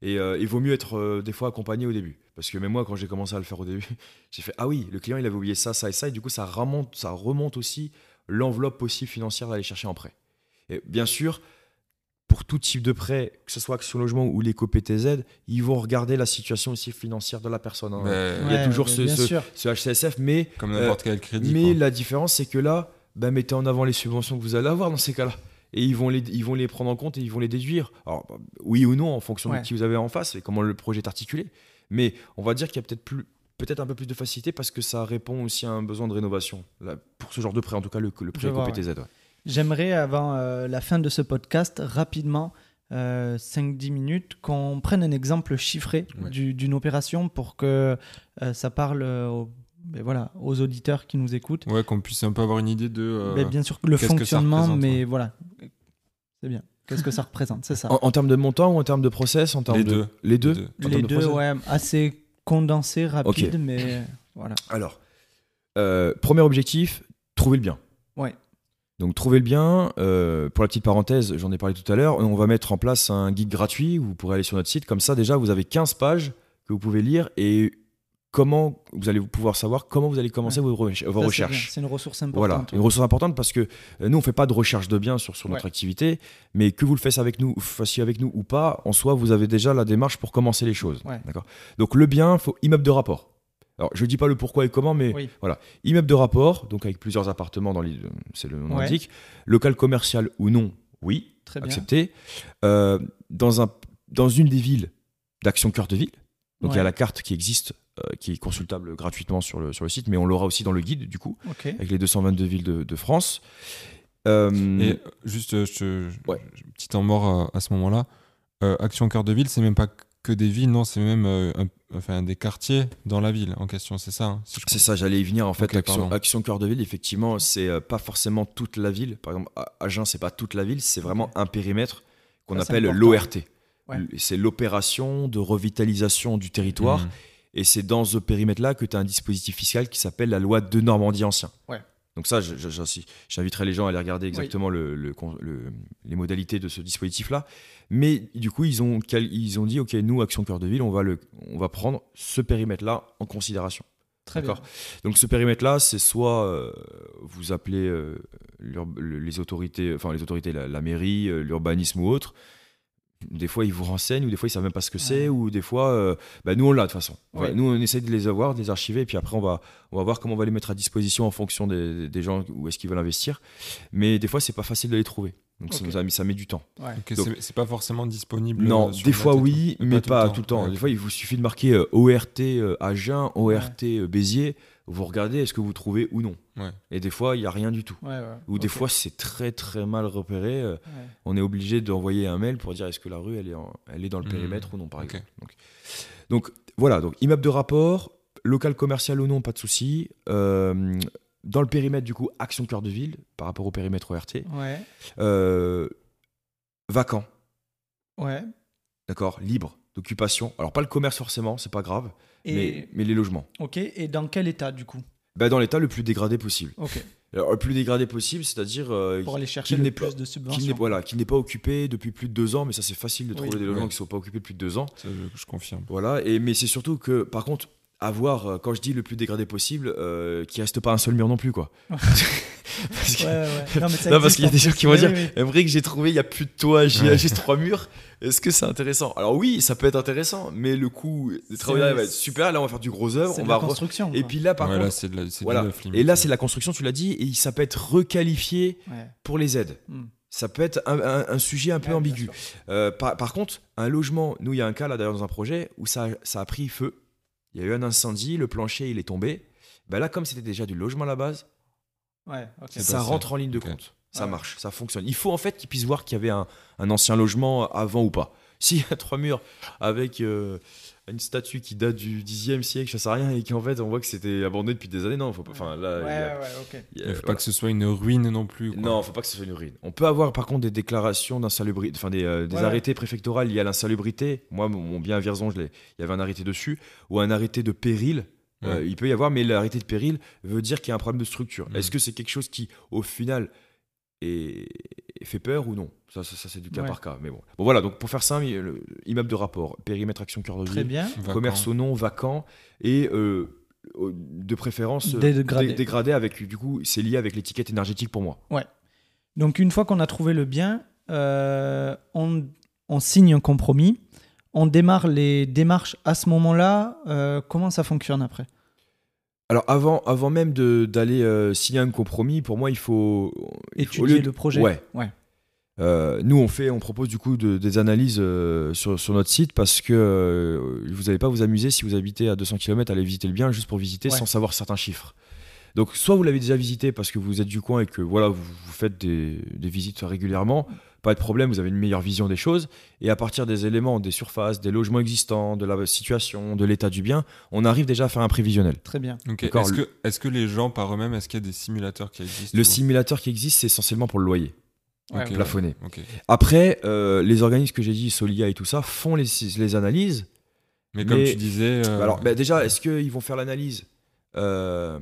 Et euh, il vaut mieux être euh, des fois accompagné au début. Parce que même moi, quand j'ai commencé à le faire au début, [LAUGHS] j'ai fait Ah oui, le client, il avait oublié ça, ça et ça. Et du coup, ça remonte, ça remonte aussi l'enveloppe possible financière d'aller chercher en prêt. Et bien sûr, pour tout type de prêt, que ce soit Action Logement ou l'éco-PTZ, ils vont regarder la situation aussi financière de la personne. hein. Il y a Ouais, toujours ce, HCSF, mais, Comme euh, n'importe quel crédit. mais quoi. la différence, c'est que là, bah, mettez en avant les subventions que vous allez avoir dans ces cas-là. Et ils vont, les, ils vont les prendre en compte et ils vont les déduire. Alors, bah, oui ou non, en fonction Ouais. de qui vous avez en face et comment le projet est articulé. Mais on va dire qu'il y a peut-être plus peut-être un peu plus de facilité parce que ça répond aussi à un besoin de rénovation. Là, pour ce genre de prêt, en tout cas, le, le prêt vois, éco-PTZ. ouais. J'aimerais, avant euh, la fin de ce podcast, rapidement, euh, 5-10 minutes, qu'on prenne un exemple chiffré Ouais. du- d'une opération pour que euh, ça parle euh, aux, ben voilà, aux auditeurs qui nous écoutent. Ouais, qu'on puisse un peu avoir une idée de. euh, Ben, bien sûr, le fonctionnement, mais ouais. voilà. C'est bien. Qu'est-ce que ça représente C'est ça. En, en termes de montant ou en termes de process en termes Les de... deux. Les deux, Les deux. Les de deux, ouais, assez condensé, rapide, mais voilà. Alors, euh, premier objectif, trouver le bien. Ouais. Donc trouver le bien, euh, pour la petite parenthèse, j'en ai parlé tout à l'heure, on va mettre en place un guide gratuit, où vous pourrez aller sur notre site, comme ça déjà vous avez 15 pages que vous pouvez lire et comment vous allez pouvoir savoir comment vous allez commencer vos, recherches- vos Ça, c'est recherches. bien. C'est une ressource Voilà, importante. une ressource importante parce que euh, nous on fait pas de recherche de biens sur, sur notre Ouais. activité, mais que vous le fassiez avec nous, fassiez avec nous ou pas, en soi vous avez déjà la démarche pour commencer les choses. Ouais. D'accord? Donc le bien, faut immeuble de rapport. Alors je dis pas le pourquoi et comment, mais Oui. voilà, immeuble de rapport, donc avec plusieurs appartements dans l'île, c'est le nom indique. Local commercial ou non, oui, Très bien. accepté. Euh, dans un dans une des villes d'Action Cœur de Ville. Donc il y a la carte qui existe, qui est consultable gratuitement sur le, sur le site, mais on l'aura aussi dans le guide du coup avec les 222 villes de, de France. Euh, Et juste, euh, je te. je- Ouais. je- Petit temps mort euh, à ce moment-là. Euh, Action Cœur de Ville, c'est même pas que des villes, non, c'est même euh, un- enfin, des quartiers dans la ville en question, c'est ça hein, si c'est ça, j'allais y venir. En fait, Ok, Action. Action Cœur de Ville, effectivement, c'est euh, pas forcément toute la ville. Par exemple, Agen, c'est pas toute la ville, c'est vraiment un périmètre qu'on appelle l'ORT. Ouais. C'est l'opération de revitalisation du territoire. Mhm. Et c'est dans ce périmètre-là que tu as un dispositif fiscal qui s'appelle la loi de Normandie ancien. Ouais. Donc ça, j'inviterai les gens à aller regarder exactement le- le con- le- les modalités de ce dispositif-là. Mais du coup, ils ont, ils ont dit, OK, nous, Action Cœur de Ville, on va, le, on va prendre ce périmètre-là en considération. Très bien. Donc ce périmètre-là, c'est soit euh, vous appelez euh, les autorités, enfin les autorités, la, la mairie, euh, l'urbanisme ou autre. Des fois, ils vous renseignent, ou des fois, ils savent même pas ce que c'est, Ouais. ou des fois, euh, bah, nous, on l'a de toute façon. Nous, on essaie de les avoir, de les archiver, et puis après, on va, on va voir comment on va les mettre à disposition en fonction des, des gens où est-ce qu'ils veulent investir. Mais des fois, c'est pas facile de les trouver. Donc ça, ça met du temps. Ouais. Ok, Donc- c'est- pas forcément disponible. Non, sur des fois oui, tout. mais pas, tout le temps. Ouais. Des fois, il vous suffit de marquer euh, ORT euh, Agen, ORT euh, Béziers. Vous regardez, est-ce que vous trouvez ou non. Ouais. Et des fois, il n'y a rien du tout. Ouais, ouais. Ou des fois, c'est très très mal repéré. euh, Ouais. On est obligé d'envoyer un mail pour dire est-ce que la rue elle est, en- elle est dans le Mhm. périmètre ou non, par exemple. Donc, donc, voilà, donc immeuble de rapport, local commercial ou non, pas de souci. Euh, dans le périmètre du coup, action cœur de ville par rapport au périmètre ORT. Ouais. Euh, vacant, Ouais. d'accord, libre d'occupation. Alors pas le commerce forcément, c'est pas grave, Et mais, mais les logements. ok. Et dans quel état du coup? Bah, dans l'état le plus dégradé possible. Ok. Alors, le plus dégradé possible, c'est-à-dire euh, Pour aller chercher qu'il le n'est plus pas- de qui n'est subventions. voilà, qui n'est pas occupé depuis plus de deux ans, mais ça c'est facile de Oui. trouver des logements Ouais. qui ne sont pas occupés depuis deux ans. Ça, je, je confirme. Voilà, et, mais c'est surtout que par contre, avoir, euh, quand je dis le plus dégradé possible, euh, qu'il reste pas un seul mur non plus quoi. [LAUGHS] parce que- Ouais, ouais. Non, mais ça Non, parce qu'il y a des gens plus. qui vont Oui, dire, oui. Aimerait que j'ai trouvé, il n'y a plus de toit, j'ai Ouais. juste trois murs. Est-ce que c'est intéressant? Alors oui, ça peut être intéressant, mais le coût des travaux va être super. Là, on va faire du gros œuvre. C'est on de va la re- construction. Et quoi. puis là, par Ouais, contre, là, c'est de la, voilà. neuf. Et là, c'est la construction, tu l'as dit, et ça peut être requalifié Ouais. pour les aides. Hmm. Ça peut être un, un- un sujet un peu Ouais, ambigu. Euh, par, par contre, un logement, nous, il y a un cas là d'ailleurs dans un projet où ça, ça a pris feu. Il y a eu un incendie, le plancher il est tombé. Ben là, comme c'était déjà du logement à la base, Ouais, ça rentre en ligne de compte. Ça Ouais. marche, ça fonctionne. Il faut en fait qu'ils puissent voir qu'il y avait un, un ancien logement avant ou pas. [LAUGHS] S'il y a trois murs avec euh, une statue qui date du 10e siècle, ça sert à rien, et qu'en fait on voit que c'était abandonné depuis des années, non, faut pas. Enfin là, Ouais, il a- ouais, ok. faut pas que ce soit une ruine non plus. quoi. Non, faut pas que ce soit une ruine. On peut avoir par contre des déclarations d'insalubrité, enfin des, euh, des Ouais. arrêtés préfectoraux liés à l'insalubrité. Moi, mon, mon bien à Vierzon, je l'ai- il y avait un arrêté dessus, ou un arrêté de péril. Euh, il peut y avoir, mais l'arrêté de péril veut dire qu'il y a un problème de structure. Mhm. Est-ce que c'est quelque chose qui, au final, est, fait peur ou non? Ça, ça, ça, c'est du cas Ouais. par cas. Mais bon. bon, voilà, donc pour faire simple, le- immeuble de rapport, périmètre action cœur de Très ville, bien. Vacant. commerce au nom, vacant, et euh, de préférence euh, Dégradé. dé- dégradé avec, du coup, c'est lié avec l'étiquette énergétique pour moi. Donc une fois qu'on a trouvé le bien, euh, on, on signe un compromis, on démarre les démarches à ce moment-là. euh, comment ça fonctionne après? Alors avant, avant même d'aller euh, signer un compromis, pour moi, il faut... faut- Étudier de- le projet. Ouais. Ouais. Euh, nous, on fait, on propose du coup de- des analyses euh, sur, sur notre site parce que vous n'allez pas vous amuser si vous habitez à 200 km à aller visiter le bien juste pour visiter Ouais. sans savoir certains chiffres. Donc, soit vous l'avez déjà visité parce que vous êtes du coin et que voilà, vous, vous faites des, des visites régulièrement, pas de problème, vous avez une meilleure vision des choses. Et à partir des éléments, des surfaces, des logements existants, de la situation, de l'état du bien, on arrive déjà à faire un prévisionnel. Très bien. Est-ce que, est-ce que les gens par eux-mêmes, est-ce qu'il y a des simulateurs qui existent Le simulateur qui existe, c'est essentiellement pour le loyer, ouais. plafonné. Après, euh, les organismes que j'ai dit, Solia et tout ça, font les, les analyses. Mais comme tu disais. euh, Alors, bah, déjà, est-ce qu'ils vont faire l'analyse euh,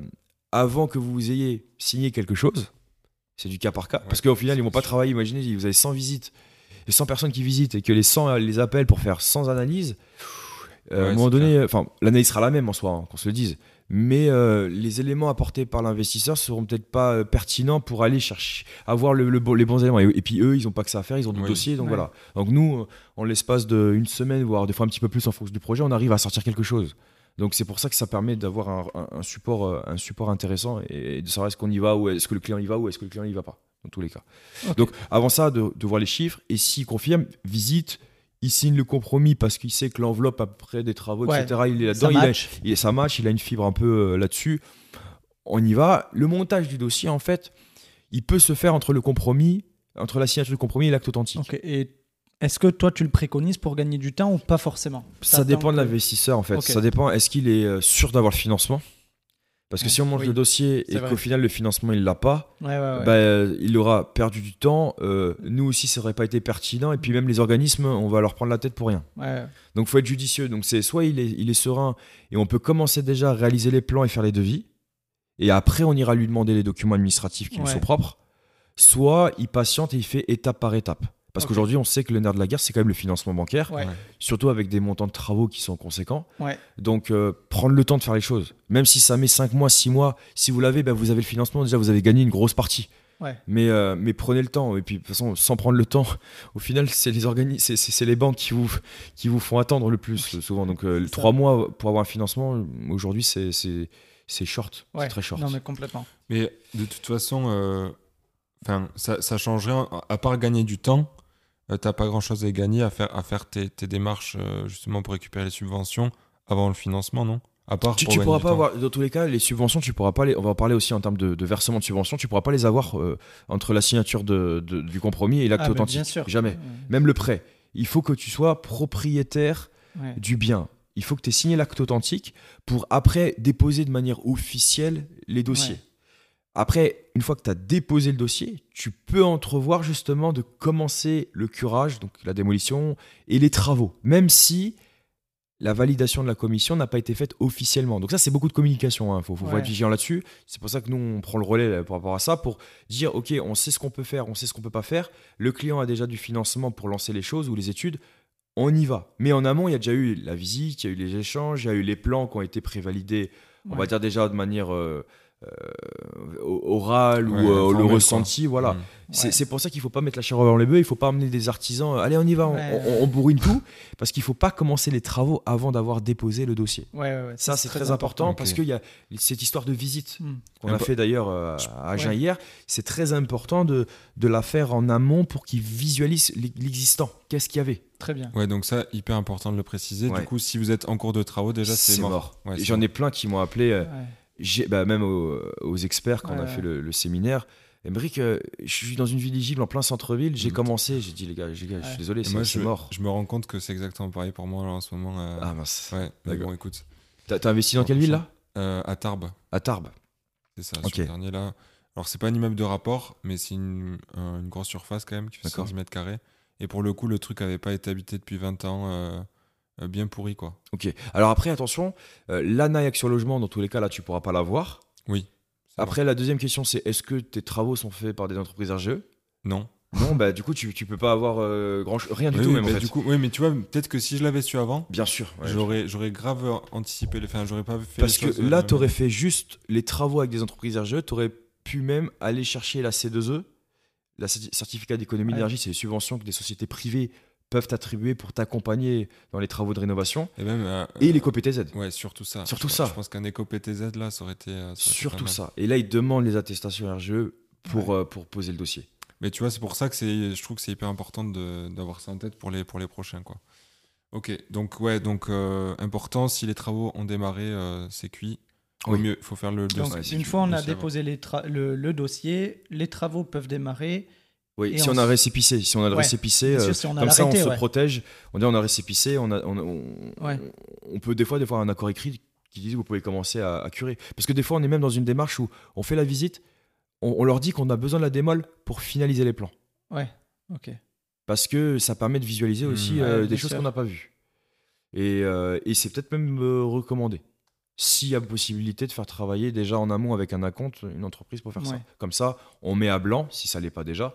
avant que vous ayez signé quelque chose? C'est du cas par cas. Ouais, Parce qu'au final, ils vont pas sûr. travailler. Imaginez, vous avez 100 visites, et 100 personnes qui visitent, et que les 100 euh, les appellent pour faire 100 analyses. euh, à un moment donné, enfin, l'analyse sera la même en soi, hein, qu'on se le dise. Mais euh, les éléments apportés par l'investisseur seront peut-être pas euh, pertinents pour aller chercher, avoir le, le bon- les bons éléments. Et, et puis eux, ils n'ont pas que ça à faire, ils ont d'autres Oui. dossiers. Donc Ouais. voilà. Donc nous, en l'espace d'une semaine, voire des fois un petit peu plus en fonction du projet, on arrive à sortir quelque chose. Donc c'est pour ça que ça permet d'avoir un, support, euh, un support intéressant et, de savoir est-ce qu'on y va ou est-ce que le client y va ou est-ce que le client y va pas, dans tous les cas. Donc avant ça, de, de voir les chiffres et s'il confirme, visite, il signe le compromis parce qu'il sait que l'enveloppe après des travaux, Ouais. etc., il est là-dedans, il a, il, ça match, il a une fibre un peu euh, là-dessus. On y va. Le montage du dossier, en fait, il peut se faire entre le compromis, entre la signature du compromis et l'acte authentique. Ok. Et est-ce que toi tu le préconises pour gagner du temps ou pas forcément? Ça dépend de l'investisseur en fait. Ça dépend. Est-ce qu'il est euh, sûr d'avoir le financement? Parce que si on monte Oui. le dossier et qu'au final le financement il l'a pas, Ouais, ouais, ouais. bah, euh, il aura perdu du temps. Euh, nous aussi, ça aurait pas été pertinent. Et puis même les organismes, on va leur prendre la tête pour rien. Donc faut être judicieux. Donc c'est soit il est, il est serein et on peut commencer déjà à réaliser les plans et faire les devis. Et après, on ira lui demander les documents administratifs qui lui sont propres. Soit il patiente et il fait étape par étape. Parce qu'aujourd'hui, on sait que le nerf de la guerre, c'est quand même le financement bancaire, Ouais. Surtout avec des montants de travaux qui sont conséquents. Ouais. Donc, euh, prendre le temps de faire les choses. Même si ça met 5 mois, 6 mois, si vous l'avez, ben, vous avez le financement, déjà vous avez gagné une grosse partie. Ouais. Mais, euh, mais prenez le temps. Et puis, de toute façon, sans prendre le temps, [LAUGHS] au final, c'est les, organi- c'est, c'est- c'est les banques qui vous, qui vous font attendre le plus, souvent. Donc, euh, C'est ça. 3 mois pour avoir un financement, aujourd'hui, c'est, c'est, c'est short. Ouais. C'est très short. Non mais complètement. Mais de toute façon, euh, enfin, ça, ça change rien. À part gagner du temps, euh, t'as pas grand-chose à y gagner à faire, à faire tes, tes démarches euh, justement pour récupérer les subventions avant le financement, non? À part Tu, tu pourras pas avoir, dans tous les cas, les subventions, tu pourras pas les, on va en parler aussi en termes de, de versement de subventions, tu pourras pas les avoir euh, entre la signature de, de- du compromis et l'acte Ah, authentique. bien sûr. Jamais. Ouais. Même le prêt. Il faut que tu sois propriétaire Ouais. du bien. Il faut que tu aies signé l'acte authentique pour après déposer de manière officielle les dossiers. Ouais. Après, une fois que tu as déposé le dossier, tu peux entrevoir justement de commencer le curage, donc la démolition et les travaux, même si la validation de la commission n'a pas été faite officiellement. Donc ça, c'est beaucoup de communication, il faut, faut Ouais. être vigilant là-dessus. C'est pour ça que nous, on prend le relais là, par rapport à ça, pour dire, OK, on sait ce qu'on peut faire, on sait ce qu'on peut pas faire. Le client a déjà du financement pour lancer les choses ou les études. On y va. Mais en amont, il y a déjà eu la visite, il y a eu les échanges, il y a eu les plans qui ont été prévalidés, on va dire déjà de manière euh, euh, orale Ouais, ou euh, le ressenti. Voilà. Mm. C'est Ouais. c'est pour ça qu'il faut pas mettre la charrue avant les bœufs, il faut pas emmener des artisans, euh, allez on y va, on- Ouais. on, on bourrine tout, parce qu'il faut pas commencer les travaux avant d'avoir déposé le dossier. Ouais, ouais, ouais. Ça, c'est très important, parce qu'il y a cette histoire de visite Hmm. qu'on a fait d'ailleurs euh, à Agen Ouais. hier. C'est très important de, de la faire en amont pour qu'ils visualisent l'e- l'existant. Qu'est-ce qu'il y avait? Très bien. Ouais, donc ça, hyper important de le préciser. Ouais. Du coup, si vous êtes en cours de travaux, déjà, c'est mort. J'en ai plein qui m'ont appelé, euh, bah, même aux, aux experts quand on a fait le, le séminaire. Emmerich, euh, je suis dans une ville éligible en plein centre-ville, j'ai Mm. commencé, j'ai dit les gars, les gars, je suis désolé, c'est moi, c'est je, mort. je me rends compte que c'est exactement pareil pour moi là, en ce moment. euh, Ah mince. ouais, mais bon, écoute. T'as t'as investi dans quelle ville là? Euh, à Tarbes, À Tarbes. c'est ça, Ok. sur le dernier là. Alors, c'est pas un immeuble de rapport, mais c'est une, un- une grosse surface quand même qui fait D'accord. 70 mètres carrés. Et pour le coup, le truc avait pas été habité depuis 20 ans, euh, bien pourri quoi. Ok. Alors après, attention, euh, l'ANA et Action Logement, dans tous les cas, là, tu pourras pas l'avoir. Oui. Après, la deuxième question, c'est est-ce que tes travaux sont faits par des entreprises RGE. Non. Non, bah du coup, tu, tu peux pas avoir euh, grand rien du Oui, tout, oui, même en mais fait. du coup, oui, mais tu vois, peut-être que si je l'avais su avant, Bien sûr. ouais. j'aurais, j'aurais grave anticipé. Enfin, j'aurais pas fait. Parce que de là, tu aurais fait juste les travaux avec des entreprises RGE, tu aurais pu même aller chercher la C2E, la certi- certificat d'économie d'énergie, c'est les subventions que des sociétés privées peuvent t'attribuer pour t'accompagner dans les travaux de rénovation, Et même. euh, et l'éco-PTZ. Ouais, surtout ça. Surtout Je- ça. Je pense qu'un éco-PTZ, là, ça aurait été. euh, ça aurait été Surtout ça. Et là, ils demandent les attestations RGE pour, euh, pour poser le dossier. Mais tu vois, c'est pour ça que c'est, je trouve que c'est hyper important de- d'avoir ça en tête pour les, pour les prochains, quoi. Ok, donc ouais, donc euh, important, si les travaux ont démarré, euh, c'est cuit. Au Oui. mieux, il faut faire le Donc, dossier. c'est une fois on a déposé les le, le dossier, les travaux peuvent démarrer. Oui, Et si on on a récépissé, si on a le Ouais, récépissé, sûr, euh, si on a comme ça on se protège. On dit on a récépissé, on, a, on, on- Ouais. on peut des fois, des fois un accord écrit qui dit vous pouvez commencer à, à curer. Parce que des fois on est même dans une démarche où on fait la visite, on, leur dit qu'on a besoin de la démol pour finaliser les plans. Ouais, ok. Parce que ça permet de visualiser Mmh. aussi Ouais, euh, des choses qu'on n'a pas vues. Et, euh, et c'est peut-être même euh, recommandé. S'il y a possibilité de faire travailler déjà en amont avec un acompte une entreprise pour faire ça. Comme ça, on met à blanc, si ça l'est pas déjà,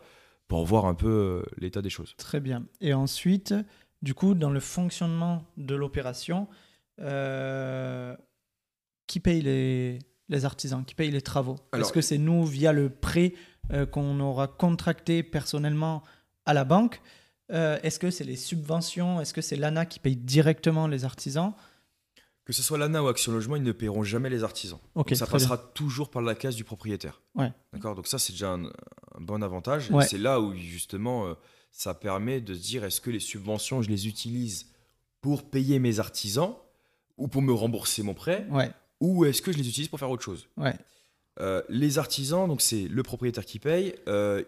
pour voir un peu euh, l'état des choses. Très bien. Et ensuite, du coup, dans le fonctionnement de l'opération, euh, qui paye les, les artisans Qui paye les travaux? Est-ce que c'est nous, via le prêt euh, qu'on aura contracté personnellement à la banque? Euh, Est-ce que c'est les subventions? Est-ce que c'est l'ANA qui paye directement les artisans? Que ce soit l'ANA ou Action Logement, ils ne paieront jamais les artisans. Donc ça bien. passera toujours par la case du propriétaire. Ouais. D'accord? Donc ça, c'est déjà un, un bon avantage. Ouais. C'est là où, justement, euh, ça permet de se dire est-ce que les subventions, je les utilise pour payer mes artisans ou pour me rembourser mon prêt Ouais, ou est-ce que je les utilise pour faire autre chose? Euh, Les artisans, donc c'est le propriétaire qui paye. Euh,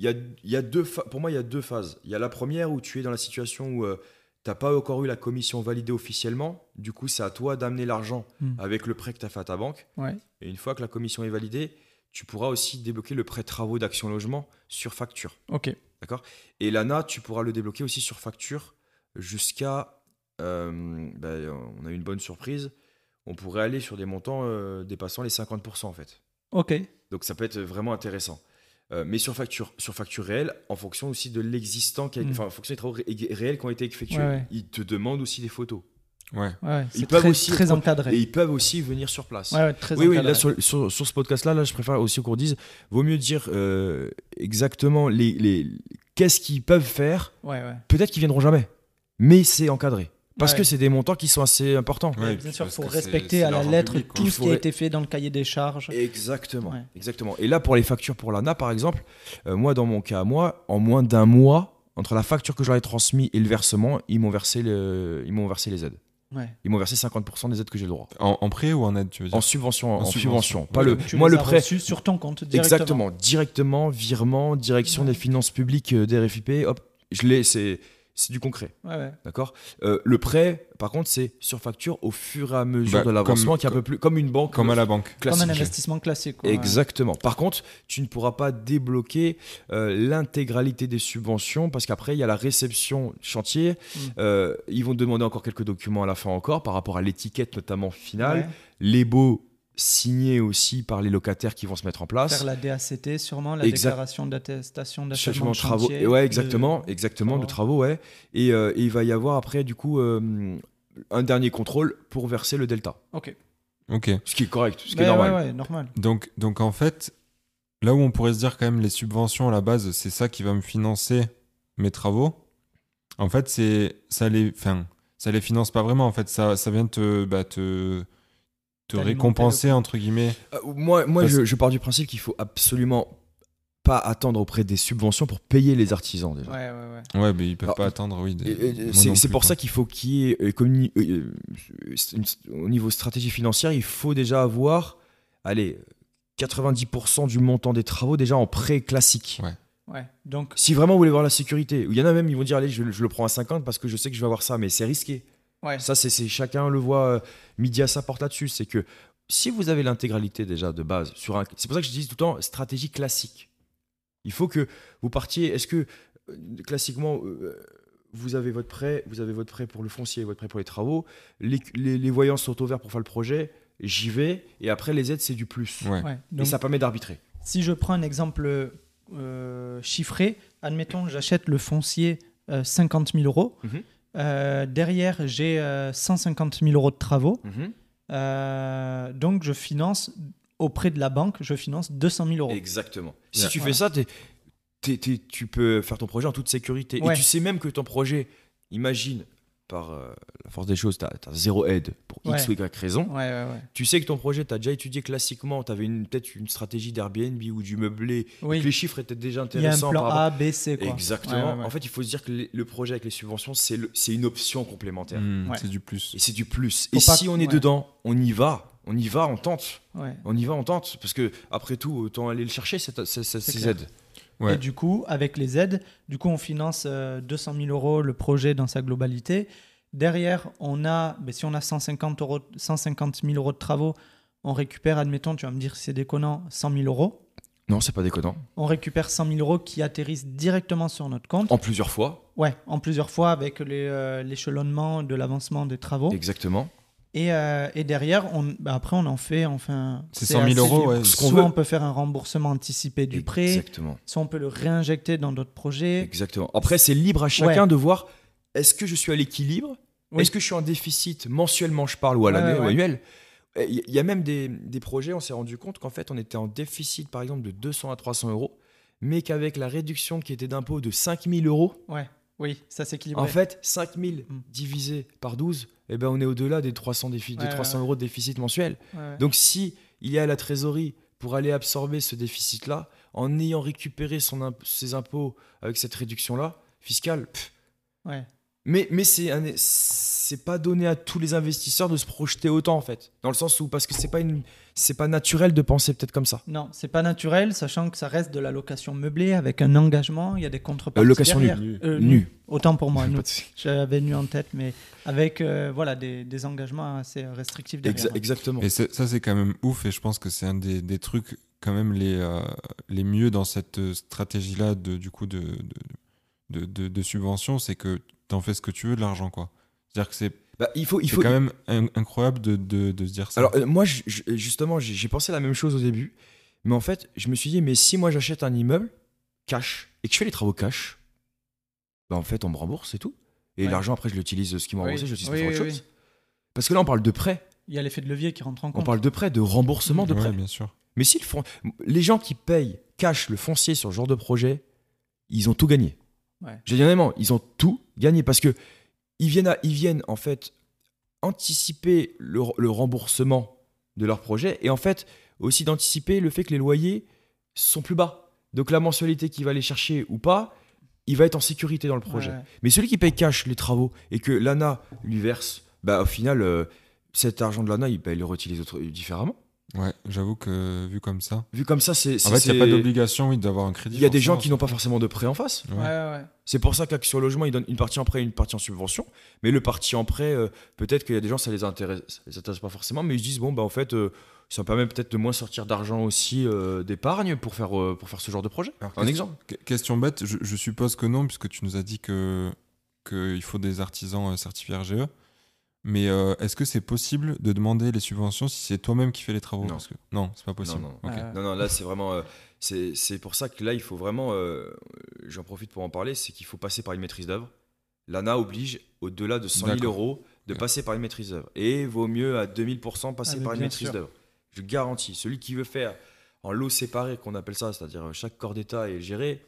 y a, il y a deux pour moi, il y a deux phases. Il y a la première où tu es dans la situation où tu n'as pas encore eu la commission validée officiellement. Du coup, c'est à toi d'amener l'argent Hmm. avec le prêt que tu as fait à ta banque. ouais. Et une fois que la commission est validée, tu pourras aussi débloquer le prêt travaux d'action logement sur facture. Ok, Et l'ANA, tu pourras le débloquer aussi sur facture jusqu'à. euh, ben, on a eu une bonne surprise. On pourrait aller sur des montants euh, dépassant les 50% en fait. ok, Donc ça peut être vraiment intéressant. Euh, mais sur facture, sur facture réelle, en fonction aussi de l'existant, qui a- Mm. enfin en fonction des travaux ré- réels qui ont été effectués. Ouais, ouais. Ils te demandent aussi des photos. Ouais. ouais. Ils C'est peuvent très, aussi très encadré. Et ils peuvent aussi venir sur place. Ouais, ouais, très Oui, oui, encadré. là, sur, sur, sur ce podcast-là, là, je préfère aussi qu'on dise, vaut mieux dire euh, exactement les, les, qu'est-ce qu'ils peuvent faire. Ouais, ouais. Peut-être qu'ils viendront jamais, mais c'est encadré. Parce Ouais. que c'est des montants qui sont assez importants. Ouais, bien sûr, il faut respecter à la lettre public, tout ce qui a été fait dans le cahier des charges. Exactement, Ouais. exactement. Et là, pour les factures pour l'ANA, par exemple, euh, moi, dans mon cas à moi, en moins d'un mois, entre la facture que je leur ai transmise et le versement, ils m'ont versé, le, ils m'ont versé les aides. Ouais. Ils m'ont versé 50% des aides que j'ai le droit. En, en prêt ou en aide, tu veux dire En subvention, en, En subvention. subvention. Pas Oui, le, Tu moi, les le prêt, reçus sur ton compte directement. Exactement, directement, virement, direction Ouais. des finances publiques euh, des RFIP, hop, je l'ai, c'est, c'est du concret, Ouais, ouais. d'accord? Euh, Le prêt, par contre, c'est sur facture au fur et à mesure Bah, de l'avancement, comme- qui est un peu plus comme une banque Comme à la banque. classique. Comme un investissement classique. quoi, ouais. Exactement. Par contre, tu ne pourras pas débloquer euh, l'intégralité des subventions parce qu'après, il y a la réception chantier. Mm. Euh, ils vont te demander encore quelques documents à la fin encore par rapport à l'étiquette notamment finale. Ouais. Les baux signés aussi par les locataires qui vont se mettre en place. Faire la DACT sûrement, la Exact. déclaration d'attestation d'achèvement de travaux. chantier. ouais, de- exactement, exactement, de travaux, ouais. Et, euh, et il va y avoir après, du coup, euh, un dernier contrôle pour verser le delta. Ok. Ok. Ce qui est correct, ce qui est normal. Ouais, ouais, normal. Donc, donc en fait, là où on pourrait se dire quand même les subventions à la base, c'est ça qui va me financer mes travaux. En fait, c'est ça les, enfin, ça les finance pas vraiment. En fait, ça, ça vient te, bah, te, te récompenser entre guillemets? Euh, moi, moi Parce- je, je pars du principe qu'il faut absolument pas attendre auprès des subventions pour payer les artisans déjà. Ouais, ouais, ouais. Ouais, mais ils peuvent Alors, pas attendre, oui. des- C'est pour quoi. ça qu'il faut qu'il y ait, euh, euh, euh, une- au niveau stratégie financière, il faut déjà avoir, allez, 90% du montant des travaux déjà en prêt classique. Ouais. Ouais. Donc, Si vraiment vous voulez voir la sécurité, il y en a même, ils vont dire, allez, je, je le prends à 50 parce que je sais que je vais avoir ça, mais c'est risqué. Ouais. Ça, c'est chacun le voit, euh, midi à sa porte là-dessus. C'est que si vous avez l'intégralité déjà de base sur un. C'est pour ça que je dis tout le temps stratégie classique. Il faut que vous partiez. Est-ce que euh, classiquement. euh, vous avez votre prêt, vous avez votre prêt pour le foncier, votre prêt pour les travaux. Les, les, les voyants sont ouverts pour faire le projet. J'y vais et après les aides c'est du plus. Ouais. ouais. Et ça permet d'arbitrer. si je prends un exemple euh, chiffré, admettons, j'achète le foncier euh, 50 000 euros. Mhm. Derrière, j'ai euh, 150 000 euros de travaux. Mhm. Euh, donc, je finance auprès de la banque, je finance 200 000 euros. Exactement. Si Ouais. tu fais ça, t'es- t'es- t'es- tu peux faire ton projet en toute sécurité. Ouais. Et tu sais même que ton projet, imagine, par euh, la force des choses, tu as, zéro aide pour X Ouais. ou Y raison. Ouais, ouais, ouais. Tu sais que ton projet, tu as déjà étudié classiquement, tu avais peut-être une stratégie d'Airbnb ou du meublé, Oui. que les chiffres étaient déjà Il y a un intéressants. plan par rapport- A, B, C. Quoi. Exactement. Ouais, ouais, ouais. En fait, il faut se dire que les- le projet avec les subventions, c'est une option complémentaire. Ouais. C'est du plus. Et c'est du plus. Faut et pas- si on est ouais. dedans, on y va. On y va, on tente. Ouais. On y va, on tente. Parce que, après tout, autant aller le chercher, cette- cette- cette- C'est ces clair. aides. Ouais. Et du coup, avec les aides, du coup, on finance euh, 200 000 euros le projet dans sa globalité. Derrière, on a, ben, si on a 150, euros, 150 000 euros de travaux, on récupère, admettons, tu vas me dire si c'est déconnant, 100 000 euros. Non, c'est pas déconnant. On récupère 100 000 euros qui atterrissent directement sur notre compte. En plusieurs fois. Ouais, en plusieurs fois avec euh, l'échelonnement de l'avancement des travaux. Exactement. Et, euh, et derrière, on, ben, après, on en fait enfin. C'est 100 000 assez euros, ouais. Soit veut. on peut faire un remboursement anticipé du prêt, Exactement. soit on peut le réinjecter dans d'autres projets. Exactement. Après, c'est libre à chacun Ouais. de voir est-ce que je suis à l'équilibre? Oui. Est-ce que je suis en déficit mensuellement, je parle, ou à l'année, ouais, ou ouais. annuel? Il y a même des, des projets, on s'est rendu compte qu'en fait, on était en déficit, par exemple, de 200 à 300 euros, mais qu'avec la réduction qui était d'impôt de 5000 euros, Ouais, oui, ça s'équilibre. en fait, 5000 Mm. divisé par 12, eh ben, on est au-delà des 300, défi- des Ouais, 300 ouais. euros de déficit mensuel. Ouais. Donc si il y a la trésorerie pour aller absorber ce déficit-là, en ayant récupéré son imp- ses impôts avec cette réduction-là, fiscale, pff. Mais, mais c'est un- c'est pas donné à tous les investisseurs de se projeter autant en fait. Dans le sens où, parce que c'est pas, une- c'est pas naturel de penser peut-être comme ça. Non, c'est pas naturel, sachant que ça reste de la location meublée avec un engagement, il y a des contreparties. Euh, location nue. Euh, Nu. Autant pour moi. [LAUGHS] J'avais nu en tête, mais avec euh, voilà, des, des engagements assez restrictifs derrière. Exa- exactement. Et ça, c'est quand même ouf. Et je pense que c'est un des, des trucs quand même les, euh, les mieux dans cette euh, stratégie-là de, du coup de, de, de, de- de subvention. C'est que tu en fais ce que tu veux de l'argent. quoi. C'est-à-dire que c'est Bah, il faut, il c'est faut, quand même in- incroyable de, de, de se dire ça. Alors euh, moi, je- justement, j'ai pensé la même chose au début, mais en fait, je me suis dit, mais si moi j'achète un immeuble cash et que je fais les travaux cash, bah en fait, on me rembourse, c'est tout. Et Ouais. l'argent après, je l'utilise, ce qui m'a Oui. remboursé, je l'utilise Oui, pour autre oui, chose. oui. Parce que là, on parle de prêt, Il y a l'effet de levier qui rentre en on compte. parle de prêt, de remboursement de Ouais, prêt. bien sûr. Mais si le fon- les gens qui payent cash le foncier sur ce genre de projet, ils ont tout gagné. Ouais. J'ai dit honnêtement, ils ont tout gagné parce que ils viennent, à- ils viennent en fait anticiper le, le remboursement de leur projet et en fait aussi d'anticiper le fait que les loyers sont plus bas. Donc la mensualité qu'il va aller chercher ou pas, il va être en sécurité dans le projet. Ouais. Mais celui qui paye cash les travaux et que l'ANA lui verse, bah au final, euh, cet argent de l'ANA, il, bah, il le réutilise autre- différemment. Ouais, j'avoue que vu comme ça. Vu comme ça, c'est. En fait, il n'y a pas d'obligation oui, d'avoir un crédit. Il y a des gens qui n'ont pas forcément de prêt en face. Ouais. Ouais, ouais. C'est pour ça qu'Action Logement, ils donnent une partie en prêt et une partie en subvention. Mais le parti en prêt, euh, peut-être qu'il y a des gens, ça les intéresse, ça les intéresse pas forcément, mais ils se disent, bon, bah en fait, euh, ça me permet peut-être de moins sortir d'argent aussi euh, d'épargne pour faire, euh, pour faire ce genre de projet. Alors, Un question- exemple. que- Question bête, je, je suppose que non, puisque tu nous as dit que qu'il faut des artisans euh, certifiés RGE. Mais euh, est-ce que c'est possible de demander les subventions si c'est toi-même qui fais les travaux? Non. Parce que... Non, c'est pas possible. Non, non. Non, non, là, c'est vraiment. euh, c'est c'est pour ça que là, il faut vraiment. euh, J'en profite pour en parler, c'est qu'il faut passer par une maîtrise d'œuvre. L'ANA oblige, au-delà de 100 000 D'accord. euros, de passer par une maîtrise d'œuvre. Et vaut mieux à 2000% passer Ah, par une maîtrise d'œuvre. Je garantis. Celui qui veut faire en lot séparé, qu'on appelle ça, c'est-à-dire euh, chaque corps d'État est géré,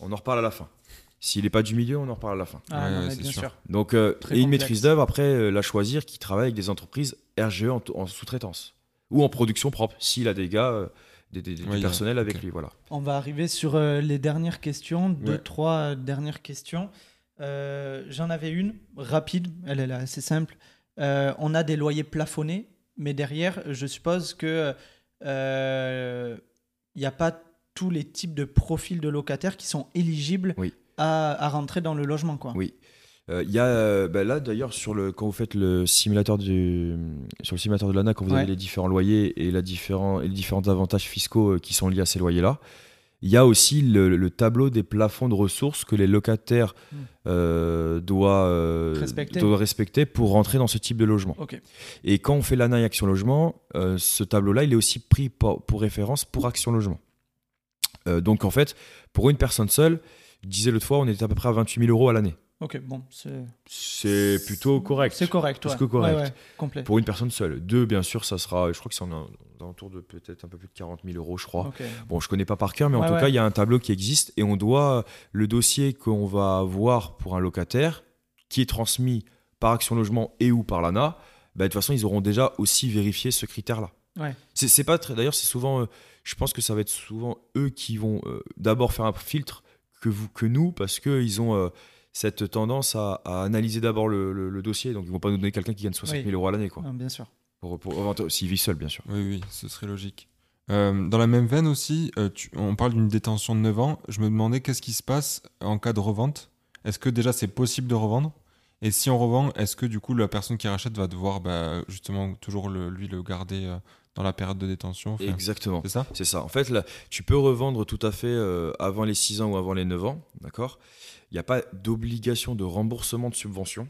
on en reparle à la fin. S'il n'est pas du milieu, on en reparle à la fin. Ah, Ouais, non, ouais, mais c'est bien sûr. sûr. Donc, euh, et une complexe. maîtrise d'œuvre, après, euh, la choisir qui travaille avec des entreprises RGE en, en sous-traitance ou en production propre, s'il a des gars, euh, des, des- du Ouais, il y a- personnel avec lui. Voilà. On va arriver sur euh, les dernières questions, deux, Ouais. trois dernières questions. Euh, J'en avais une rapide, elle est là, assez simple. Euh, on a des loyers plafonnés, mais derrière, je suppose que euh, il n'y a pas tous les types de profils de locataires qui sont éligibles Oui. À, à rentrer dans le logement. Quoi. Oui. Euh, y a euh, bah là d'ailleurs sur le quand vous faites le simulateur du sur le simulateur de l'ANA quand vous Ouais. avez les différents loyers et, la différent, et les différents avantages fiscaux euh, qui sont liés à ces loyers là il y a aussi le, le tableau des plafonds de ressources que les locataires Hmm. euh, doivent, euh, Respecter. doivent respecter pour rentrer dans ce type de logement. Et quand on fait l'ANA et Action Logement, euh, ce tableau-là, il est aussi pris pour, pour référence pour Action Logement. Donc en fait, pour une personne seule, Je disais l'autre fois, on était à peu près à 28 000 euros à l'année. Ok, bon, c'est. C'est plutôt correct. C'est correct, ouais. que correct. Ouais, ouais, complet. Pour une personne seule. Deux, bien sûr, ça sera, je crois que c'est en un- autour de peut-être un peu plus de 40 000 euros, je crois. Bon, je connais pas par cœur, mais en tout cas, il y a un tableau qui existe et on doit le dossier qu'on va avoir pour un locataire, qui est transmis par Action Logement et ou par l'ANA. bah, de toute façon, ils auront déjà aussi vérifié ce critère-là. Ouais. C'est c'est pas très. D'ailleurs, c'est souvent. euh, je pense que ça va être souvent eux qui vont euh, d'abord faire un filtre que vous, que nous, parce que ils ont. euh, cette tendance à, à analyser d'abord le, le- le dossier, donc ils vont pas nous donner quelqu'un qui gagne 60 000 Oui. euros à l'année, quoi. Ah, bien sûr. Pour, pour, s'il vit seul, bien sûr. Oui, oui, ce serait logique. Euh, dans la même veine aussi, euh, tu- on parle d'une détention de 9 ans. Je me demandais qu'est-ce qui se passe en cas de revente. Est-ce que déjà c'est possible de revendre? Et si on revend, est-ce que du coup la personne qui rachète va devoir bah, justement toujours le- lui le garder euh, dans la période de détention Enfin, Exactement. C'est ça C'est ça. En fait, là, tu peux revendre tout à fait euh, avant les 6 ans ou avant les 9 ans, d'accord? Il n'y a pas d'obligation de remboursement de subvention.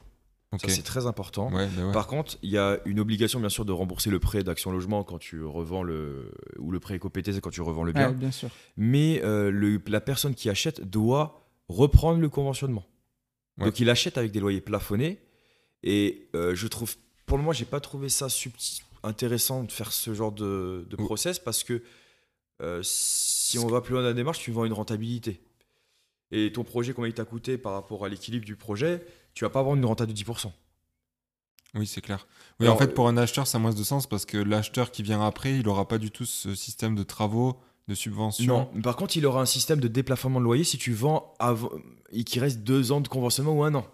Ça, c'est très important. Ouais, bah ouais. Par contre, il y a une obligation, bien sûr, de rembourser le prêt d'Action Logement quand tu revends le. ou le prêt éco-PT, c'est quand tu revends le bien. Ouais, bien sûr. Mais euh, le- la personne qui achète doit reprendre le conventionnement. Ouais. Donc, il achète avec des loyers plafonnés. Et euh, je trouve. Pour le moment, j'ai pas trouvé ça subtil- intéressant de faire ce genre de, process parce que euh, si on va plus loin dans la démarche, tu vends une rentabilité. Et ton projet, combien il t'a coûté par rapport à l'équilibre du projet, tu vas pas vendre une renta de 10%. Oui, c'est clair. Oui, Alors, en fait, pour un acheteur, ça a moins de sens parce que l'acheteur qui vient après, il n'aura pas du tout ce système de travaux, de subventions. Non, mais par contre, il aura un système de déplafonnement de loyer si tu vends avant, et qu'il reste deux ans de conventionnement ou un an.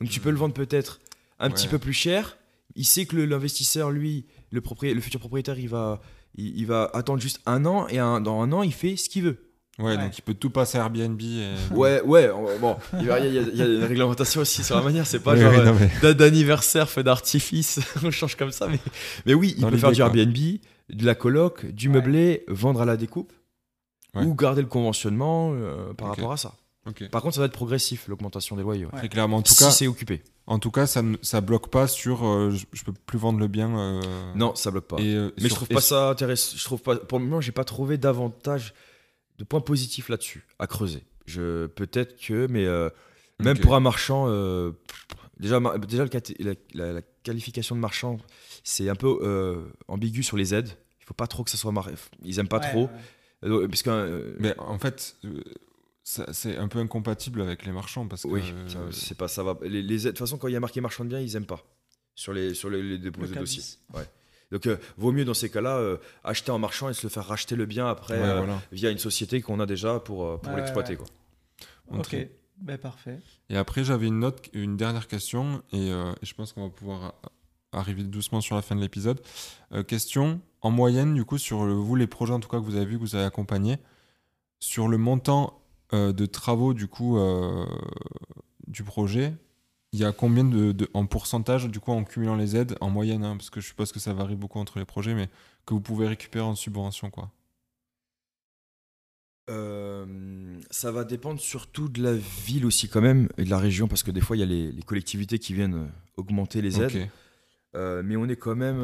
Donc tu peux le vendre peut-être un petit peu plus cher. Il sait que l'investisseur, lui, le, propri- le futur propriétaire, il va, il, il va attendre juste un an et un- dans un an, il fait ce qu'il veut. Ouais, Ouais. donc il peut tout passer à Airbnb. Et... [LAUGHS] Ouais, ouais, on- bon, il y, a, il y a- il y a une réglementation aussi sur la manière, c'est pas Oui, genre oui, euh, non, mais- date d'anniversaire, feu d'artifice, [LAUGHS] on change comme ça, mais, mais oui, il Dans peut faire du quoi. Airbnb, de la coloc, du Ouais. meublé, vendre à la découpe, Ouais. ou garder le conventionnement euh, par rapport à ça. Par contre, ça va être progressif, l'augmentation des loyers. Très clairement. En tout si cas, c'est occupé. En tout cas, ça ne ça bloque pas sur. euh, je, je peux plus vendre le bien. euh, Non, ça bloque pas. Et, euh, Mais je sur- trouve et pas ça intéressant. Je trouve pas. Pour le moment, j'ai pas trouvé davantage de points positifs là-dessus à creuser. Je peut-être que, mais euh, même pour un marchand, euh, déjà, déjà le la, la- la qualification de marchand, c'est un peu euh, ambigu sur les aides. Il faut pas trop que ça soit mar... Ils aiment pas Ouais, trop, ouais. Euh, parce que euh, Mais en fait, euh, c'est un peu incompatible avec les marchands parce que. oui, ça, c'est pas ça va. Les, de toute façon, quand il y a marqué marchand de biens, ils aiment pas sur les sur les, les dépôts Le de dossiers. 10. Donc, euh, vaut mieux dans ces cas-là euh, acheter en marchand et se le faire racheter le bien après Ouais, euh, voilà. via une société qu'on a déjà pour, euh, pour l'exploiter. ouais. quoi. On Ok, ben parfait. Et après, j'avais une note, une dernière question, et, euh, et je pense qu'on va pouvoir arriver doucement sur la fin de l'épisode. Euh, question, en moyenne, du coup, sur le- vous, les projets en tout cas que vous avez vus, que vous avez accompagnés, sur le montant euh, de travaux, du coup, euh, du projet, il y a combien de, de- en pourcentage, du coup, en cumulant les aides, en moyenne, hein, parce que je suppose que ça varie beaucoup entre les projets, mais que vous pouvez récupérer en subvention, quoi? Euh, ça va dépendre surtout de la ville aussi quand même et de la région parce que des fois il y a les, les collectivités qui viennent augmenter les aides. Mais on est quand même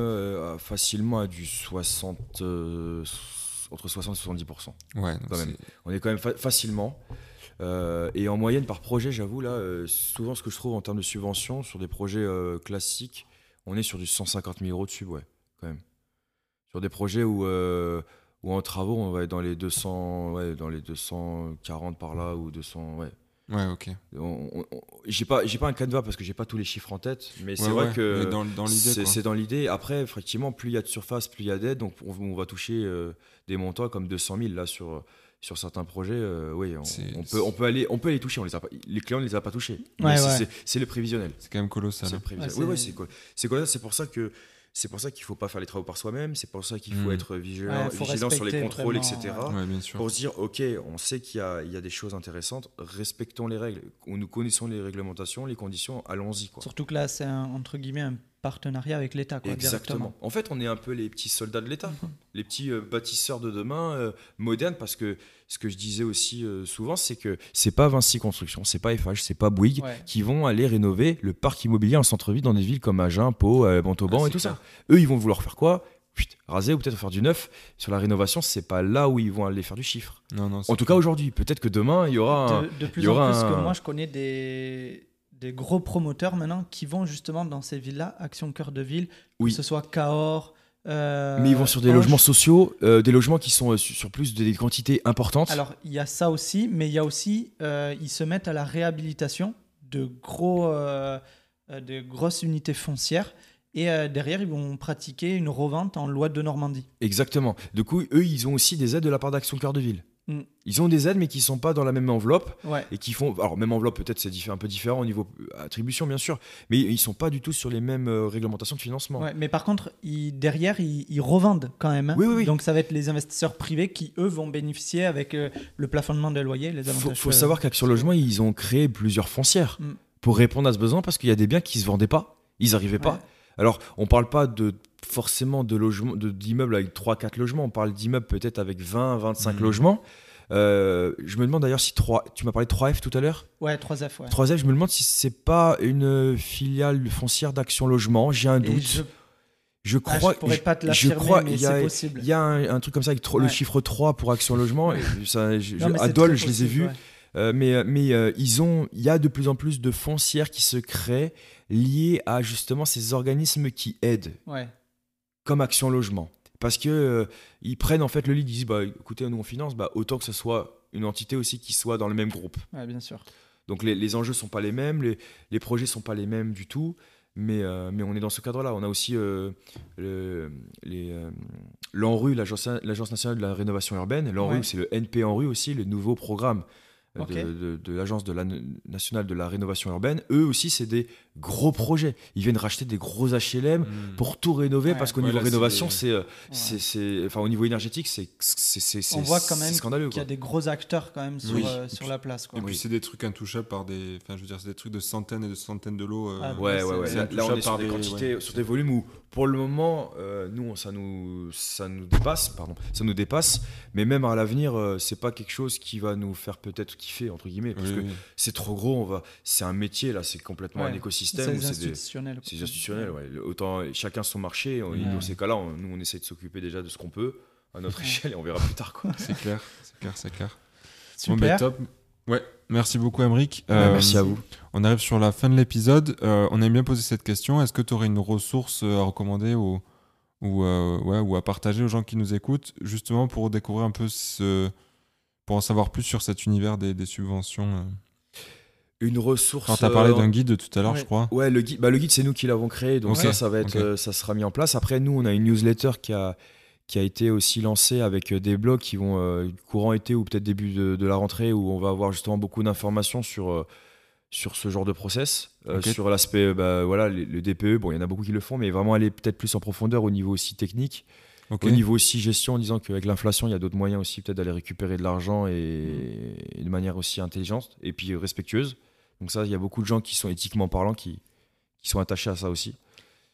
facilement à du 60, euh, entre 60 et 70%. Ouais, Quand même. On est quand même fa- facilement. Euh, et en moyenne par projet, j'avoue, là, euh, souvent ce que je trouve en termes de subventions sur des projets euh, classiques, on est sur du 150 000 euros dessus, ouais, quand même. Sur des projets où, où en travaux, on va être dans les 200, ouais, dans les 240 par là ou 200, ouais. Ouais, ok. J'ai pas, j'ai pas un canevas parce que j'ai pas tous les chiffres en tête, mais c'est Ouais, vrai ouais, que mais dans, dans l'idée, c'est dans l'idée. Après, effectivement, plus il y a de surface, plus il y a d'aide. Donc, on, on va toucher euh, des montants comme 200 000 là sur, sur certains projets. euh, oui, on, peut, on, peut aller, on peut les toucher. On les, a pas, les clients ne les a pas touchés. Ouais, c'est- ouais. c'est- C'est le prévisionnel. C'est quand même colossal. C'est hein. le prévisionnel. Ouais, oui, c'est- quoi C'est pour ça que. C'est pour ça qu'il faut pas faire les travaux par soi-même, c'est pour ça qu'il faut Mm. être vigilant, Ouais, faut vigilant sur les contrôles, vraiment, etc. ouais. Ouais, bien sûr. Pour se dire, ok, on sait qu'il y a, il y a des choses intéressantes, respectons les règles. Nous connaissons les réglementations, les conditions, allons-y. quoi. Surtout que là, c'est un, entre guillemets un partenariat avec l'État. Exactement. En fait, on est un peu les petits soldats de l'État, quoi. les petits euh, bâtisseurs de demain euh, modernes, parce que ce que je disais aussi euh, souvent, c'est que c'est pas Vinci Construction, c'est pas FH, c'est pas Bouygues. Ouais. qui vont aller rénover le parc immobilier en centre-ville dans des villes comme Agen, Pau, euh, Montauban Ouais, et tout clair. ça. Eux, ils vont vouloir faire quoi? Fuit, raser ou peut-être faire du neuf. Sur la rénovation, c'est pas là où ils vont aller faire du chiffre. Non, non, En tout cas aujourd'hui, peut-être que demain il y aura. un- De, de plus il y aura en plus un- que moi, je connais des, des gros promoteurs maintenant qui vont justement dans ces villes-là, Action Cœur de Ville, Oui. que ce soit Cahors. euh, Mais ils vont sur des logements sociaux, euh, des logements qui sont euh, sur plus de- des quantités importantes. Alors, il y a ça aussi, mais il y a aussi, ils se mettent à la réhabilitation de, gros, de grosses unités foncières. Et euh, derrière, ils vont pratiquer une revente en loi de Normandie. Exactement. Du coup, eux, ils ont aussi des aides de la part d'Action Cœur de Ville. Mm. Ils ont des aides, mais qui sont pas dans la même enveloppe Ouais. et qui font. Alors, même enveloppe, peut-être c'est un peu différent au niveau euh, attribution, bien sûr, mais ils sont pas du tout sur les mêmes euh, réglementations de financement. Ouais, mais par contre, ils- derrière, ils, ils revendent quand même. hein. Oui, oui, oui. Donc, ça va être les investisseurs privés qui, eux, vont bénéficier avec euh, le plafonnement des loyers, les Faut, avantages. faut euh, savoir qu'Action Logement, ils ont créé plusieurs foncières Mm. pour répondre à ce besoin parce qu'il y a des biens qui se vendaient pas, ils arrivaient pas. Alors, on parle pas de forcément de logements, de- d'immeubles avec 3-4 logements, on parle d'immeubles peut-être avec 20-25 Mhm. logements. Euh, je me demande d'ailleurs si 3, tu m'as parlé de 3F tout à l'heure? Ouais, 3F, ouais. 3F, je me demande si c'est pas une filiale foncière d'Action Logement. J'ai un doute. je, Je ah, crois. je pourrais pas te je crois, mais il y a- c'est possible. Il y a un, un truc comme ça avec tro- le Ouais. chiffre 3 pour Action Logement. ça, je- Non, je- Adol, je les ai possible, vus. ouais. Euh, mais mais euh, ils ont, il y a de plus en plus de foncières qui se créent liées à justement ces organismes qui aident, Ouais. Comme Action Logement. Parce que euh, ils prennent en fait le lead, ils disent bah écoutez, nous on finance, bah autant que ce soit une entité aussi qui soit dans le même groupe. ouais, bien sûr. Donc les, les enjeux sont pas les mêmes, les, les projets sont pas les mêmes du tout, mais, euh, mais on est dans ce cadre-là. On a aussi euh, euh, l'ANRU, l'Agence nationale de la rénovation urbaine. L'ANRU, Ouais. c'est le NP ANRU aussi, le nouveau programme euh, de, de- de l'Agence nationale de la rénovation urbaine. Eux aussi, c'est des gros projets. Ils viennent racheter des gros HLM Mm. pour tout rénover Ouais. parce qu'au Ouais, niveau là, rénovation, c'est, euh, Ouais. c'est, enfin au niveau énergétique, c'est, c'est, On voit quand même scandaleux. qu'il y a quoi. des gros acteurs quand même sur, Oui. euh, sur la place. Quoi. Et puis Oui. c'est des trucs intouchables par des. Enfin, je veux dire, c'est des trucs de centaines et de centaines de lots. euh, Ah, Ouais, c'est- ouais, ouais. Là, là, on intouchable est sur par des quantités, ouais. sur des volumes où, pour le moment, euh, nous, ça nous, ça nous dépasse, pardon, ça nous dépasse. Mais même à l'avenir, euh, c'est pas quelque chose qui va nous faire peut-être kiffer entre guillemets, parce oui, que oui. c'est trop gros. On va, c'est un métier là, c'est complètement un écosystème. C'est des C'est institutionnel. Ouais. Autant chacun son marché. on- Ouais. Dans ces cas-là, on- nous, on essaie de s'occuper déjà de ce qu'on peut à notre échelle et on verra plus tard. Quoi. C'est clair, c'est clair, c'est clair. Super. Bon, ben, top. Ouais, merci beaucoup, Emric. Ouais, Euh, merci à vous. On arrive sur la fin de l'épisode. Euh, on aime bien poser cette question. Est-ce que tu aurais une ressource euh, à recommander ou, ou, euh, ouais, ou à partager aux gens qui nous écoutent, justement pour découvrir un peu ce. pour en savoir plus sur cet univers des, des subventions euh. Une ressource. Alors, tu as parlé euh, d'un guide tout à l'heure, ouais. je crois. Ouais, le guide, bah, le guide c'est nous qui l'avons créé, donc ça, ça va être, euh, ça sera mis en place. Après, nous, on a une newsletter qui a, qui a été aussi lancée avec euh, des blogs qui vont euh, courant été ou peut-être début de, de la rentrée où on va avoir justement beaucoup d'informations sur euh, sur ce genre de process, euh, sur l'aspect, bah, voilà, le, le DPE. Bon, il y en a beaucoup qui le font, mais vraiment aller peut-être plus en profondeur au niveau aussi technique, au niveau aussi gestion, en disant qu'avec l'inflation, il y a d'autres moyens aussi peut-être d'aller récupérer de l'argent et, et de manière aussi intelligente et puis respectueuse. Donc ça, il y a beaucoup de gens qui sont éthiquement parlant qui, qui sont attachés à ça aussi.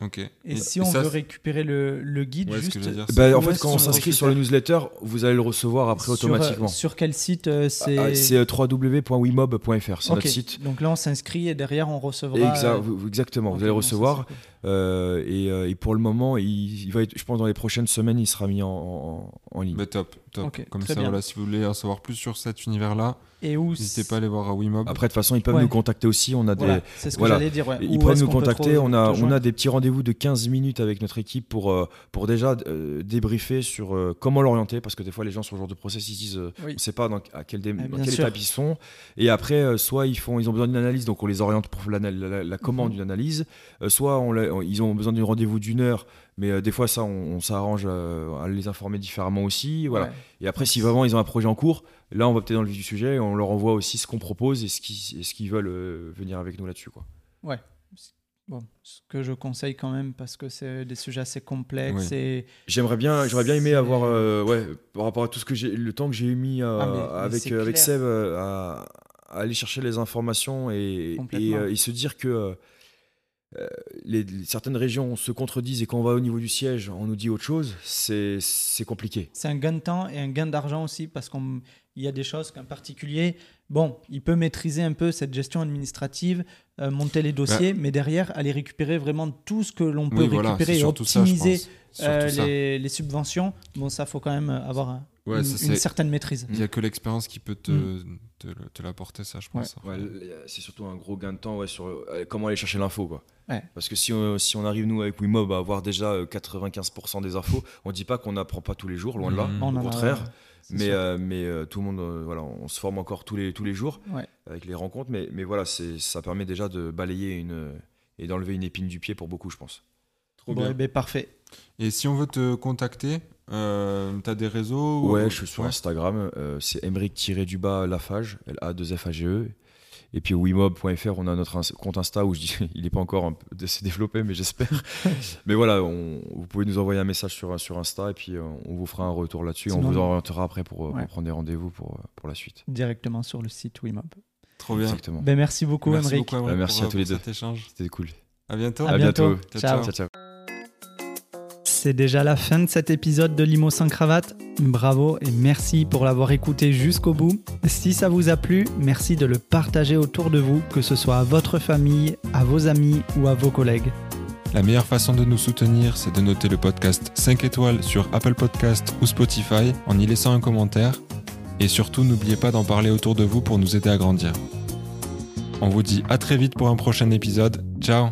Ok. Et si on ça, veut récupérer le, le guide, Ouais, juste Bah, en fait, quand on s'inscrit sur le newsletter, vous allez le recevoir après sur, euh, automatiquement. Sur quel site euh, c'est Ah, C'est euh, www.wimob.fr, c'est notre site. Donc là, on s'inscrit et derrière, on recevra. Exa- euh, exactement, vous allez recevoir. Euh, et, euh, et pour le moment, il, il va être, je pense dans les prochaines semaines, il sera mis en, en- en ligne. Bah, top, top. Comme ça, voilà, si vous voulez en savoir plus sur cet univers-là, n'hésitez pas à aller voir à Wimob. Après, de toute façon, ils peuvent Ouais. nous contacter aussi. On a des, Voilà, c'est ce que voilà. j'allais dire. ouais. Ils Où peuvent nous contacter. te- on, a, on a des petits rendez-vous de 15 minutes avec notre équipe pour, euh, pour déjà euh, débriefer sur euh, comment l'orienter. Parce que des fois, les gens sur ce genre de process, ils se disent euh, Oui. on ne sait pas dans, à quelle, dé- Ah, dans bien quelle sûr. étape ils sont. Et après, euh, soit ils, font, ils ont besoin d'une analyse, donc on les oriente pour la, la- la commande Mhm. d'une analyse. Euh, soit on la- on- ils ont besoin d'un rendez-vous d'une heure. Mais euh, des fois, ça, on, on s'arrange euh, à les informer différemment aussi. Voilà. Ouais. Et après, si vraiment ils ont un projet en cours, là, on va peut-être dans le vif du sujet et on leur envoie aussi ce qu'on propose et ce qu'ils veulent euh, venir avec nous là-dessus. quoi. Bon, ce que je conseille quand même parce que c'est des sujets assez complexes Oui. et J'aimerais bien, j'aurais bien aimé avoir, euh, ouais, par rapport à tout ce que j'ai, le temps que j'ai mis euh, Ah, mais- avec avec. Seb euh, à, à aller chercher les informations et, et, et se dire que les, les- certaines régions se contredisent et quand on va au niveau du siège, on nous dit autre chose, c'est compliqué. c'est un gain de temps et un gain d'argent aussi parce qu'il y a des choses qu'un particulier, bon, il peut maîtriser un peu cette gestion administrative, euh, monter les dossiers, mais derrière, aller récupérer vraiment tout ce que l'on peut Oui, récupérer et ça, optimiser Euh, les, les subventions, bon, ça faut quand même avoir un- Ouais, une, ça, une c'est- certaine maîtrise. Il n'y a que l'expérience qui peut te, Mm. te, le- te l'apporter, ça, je pense. Ouais, c'est surtout un gros gain de temps ouais, sur euh, comment aller chercher l'info. Quoi. Ouais. Parce que si on, si on arrive, nous, avec Wimob, à avoir déjà euh, 95% des infos, on dit pas qu'on n'apprend pas tous les jours, loin de là. On en Au a- contraire. Mais, euh, mais euh, tout le monde, euh, voilà, on se forme encore tous les, tous les jours Ouais. avec les rencontres. Mais, mais voilà, ça permet déjà de balayer une, euh, et d'enlever une épine du pied pour beaucoup, je pense. Trop Bon, bien. ben, parfait. Et si on veut te contacter, euh, tu as des réseaux ou- Ouais, je suis sur Ouais. Instagram. euh, c'est Emeric-du-bas Lafage, L-A-2-F-A-G-E. Et puis wimob.fr, on a notre compte Insta où je dis, [LAUGHS] il n'est pas encore un peu assez développé, mais j'espère. [LAUGHS] mais voilà, on- vous pouvez nous envoyer un message sur, sur Insta et puis euh, on vous fera un retour là-dessus. On vous orientera après pour, euh, pour prendre des rendez-vous pour, pour la suite. Directement sur le site Wimob. Trop bien. Exactement. Ben, merci beaucoup, Merci Bah, merci pour, à tous les pour deux. cet échange. C'était cool. À bientôt. À À bientôt. bientôt. Ciao. Ciao, ciao. C'est déjà la fin de cet épisode de Limo sans cravate. Bravo et merci pour l'avoir écouté jusqu'au bout. Si ça vous a plu, merci de le partager autour de vous, que ce soit à votre famille, à vos amis ou à vos collègues. La meilleure façon de nous soutenir, c'est de noter le podcast 5 étoiles sur Apple Podcast ou Spotify en y laissant un commentaire. Et surtout, n'oubliez pas d'en parler autour de vous pour nous aider à grandir. On vous dit à très vite pour un prochain épisode. Ciao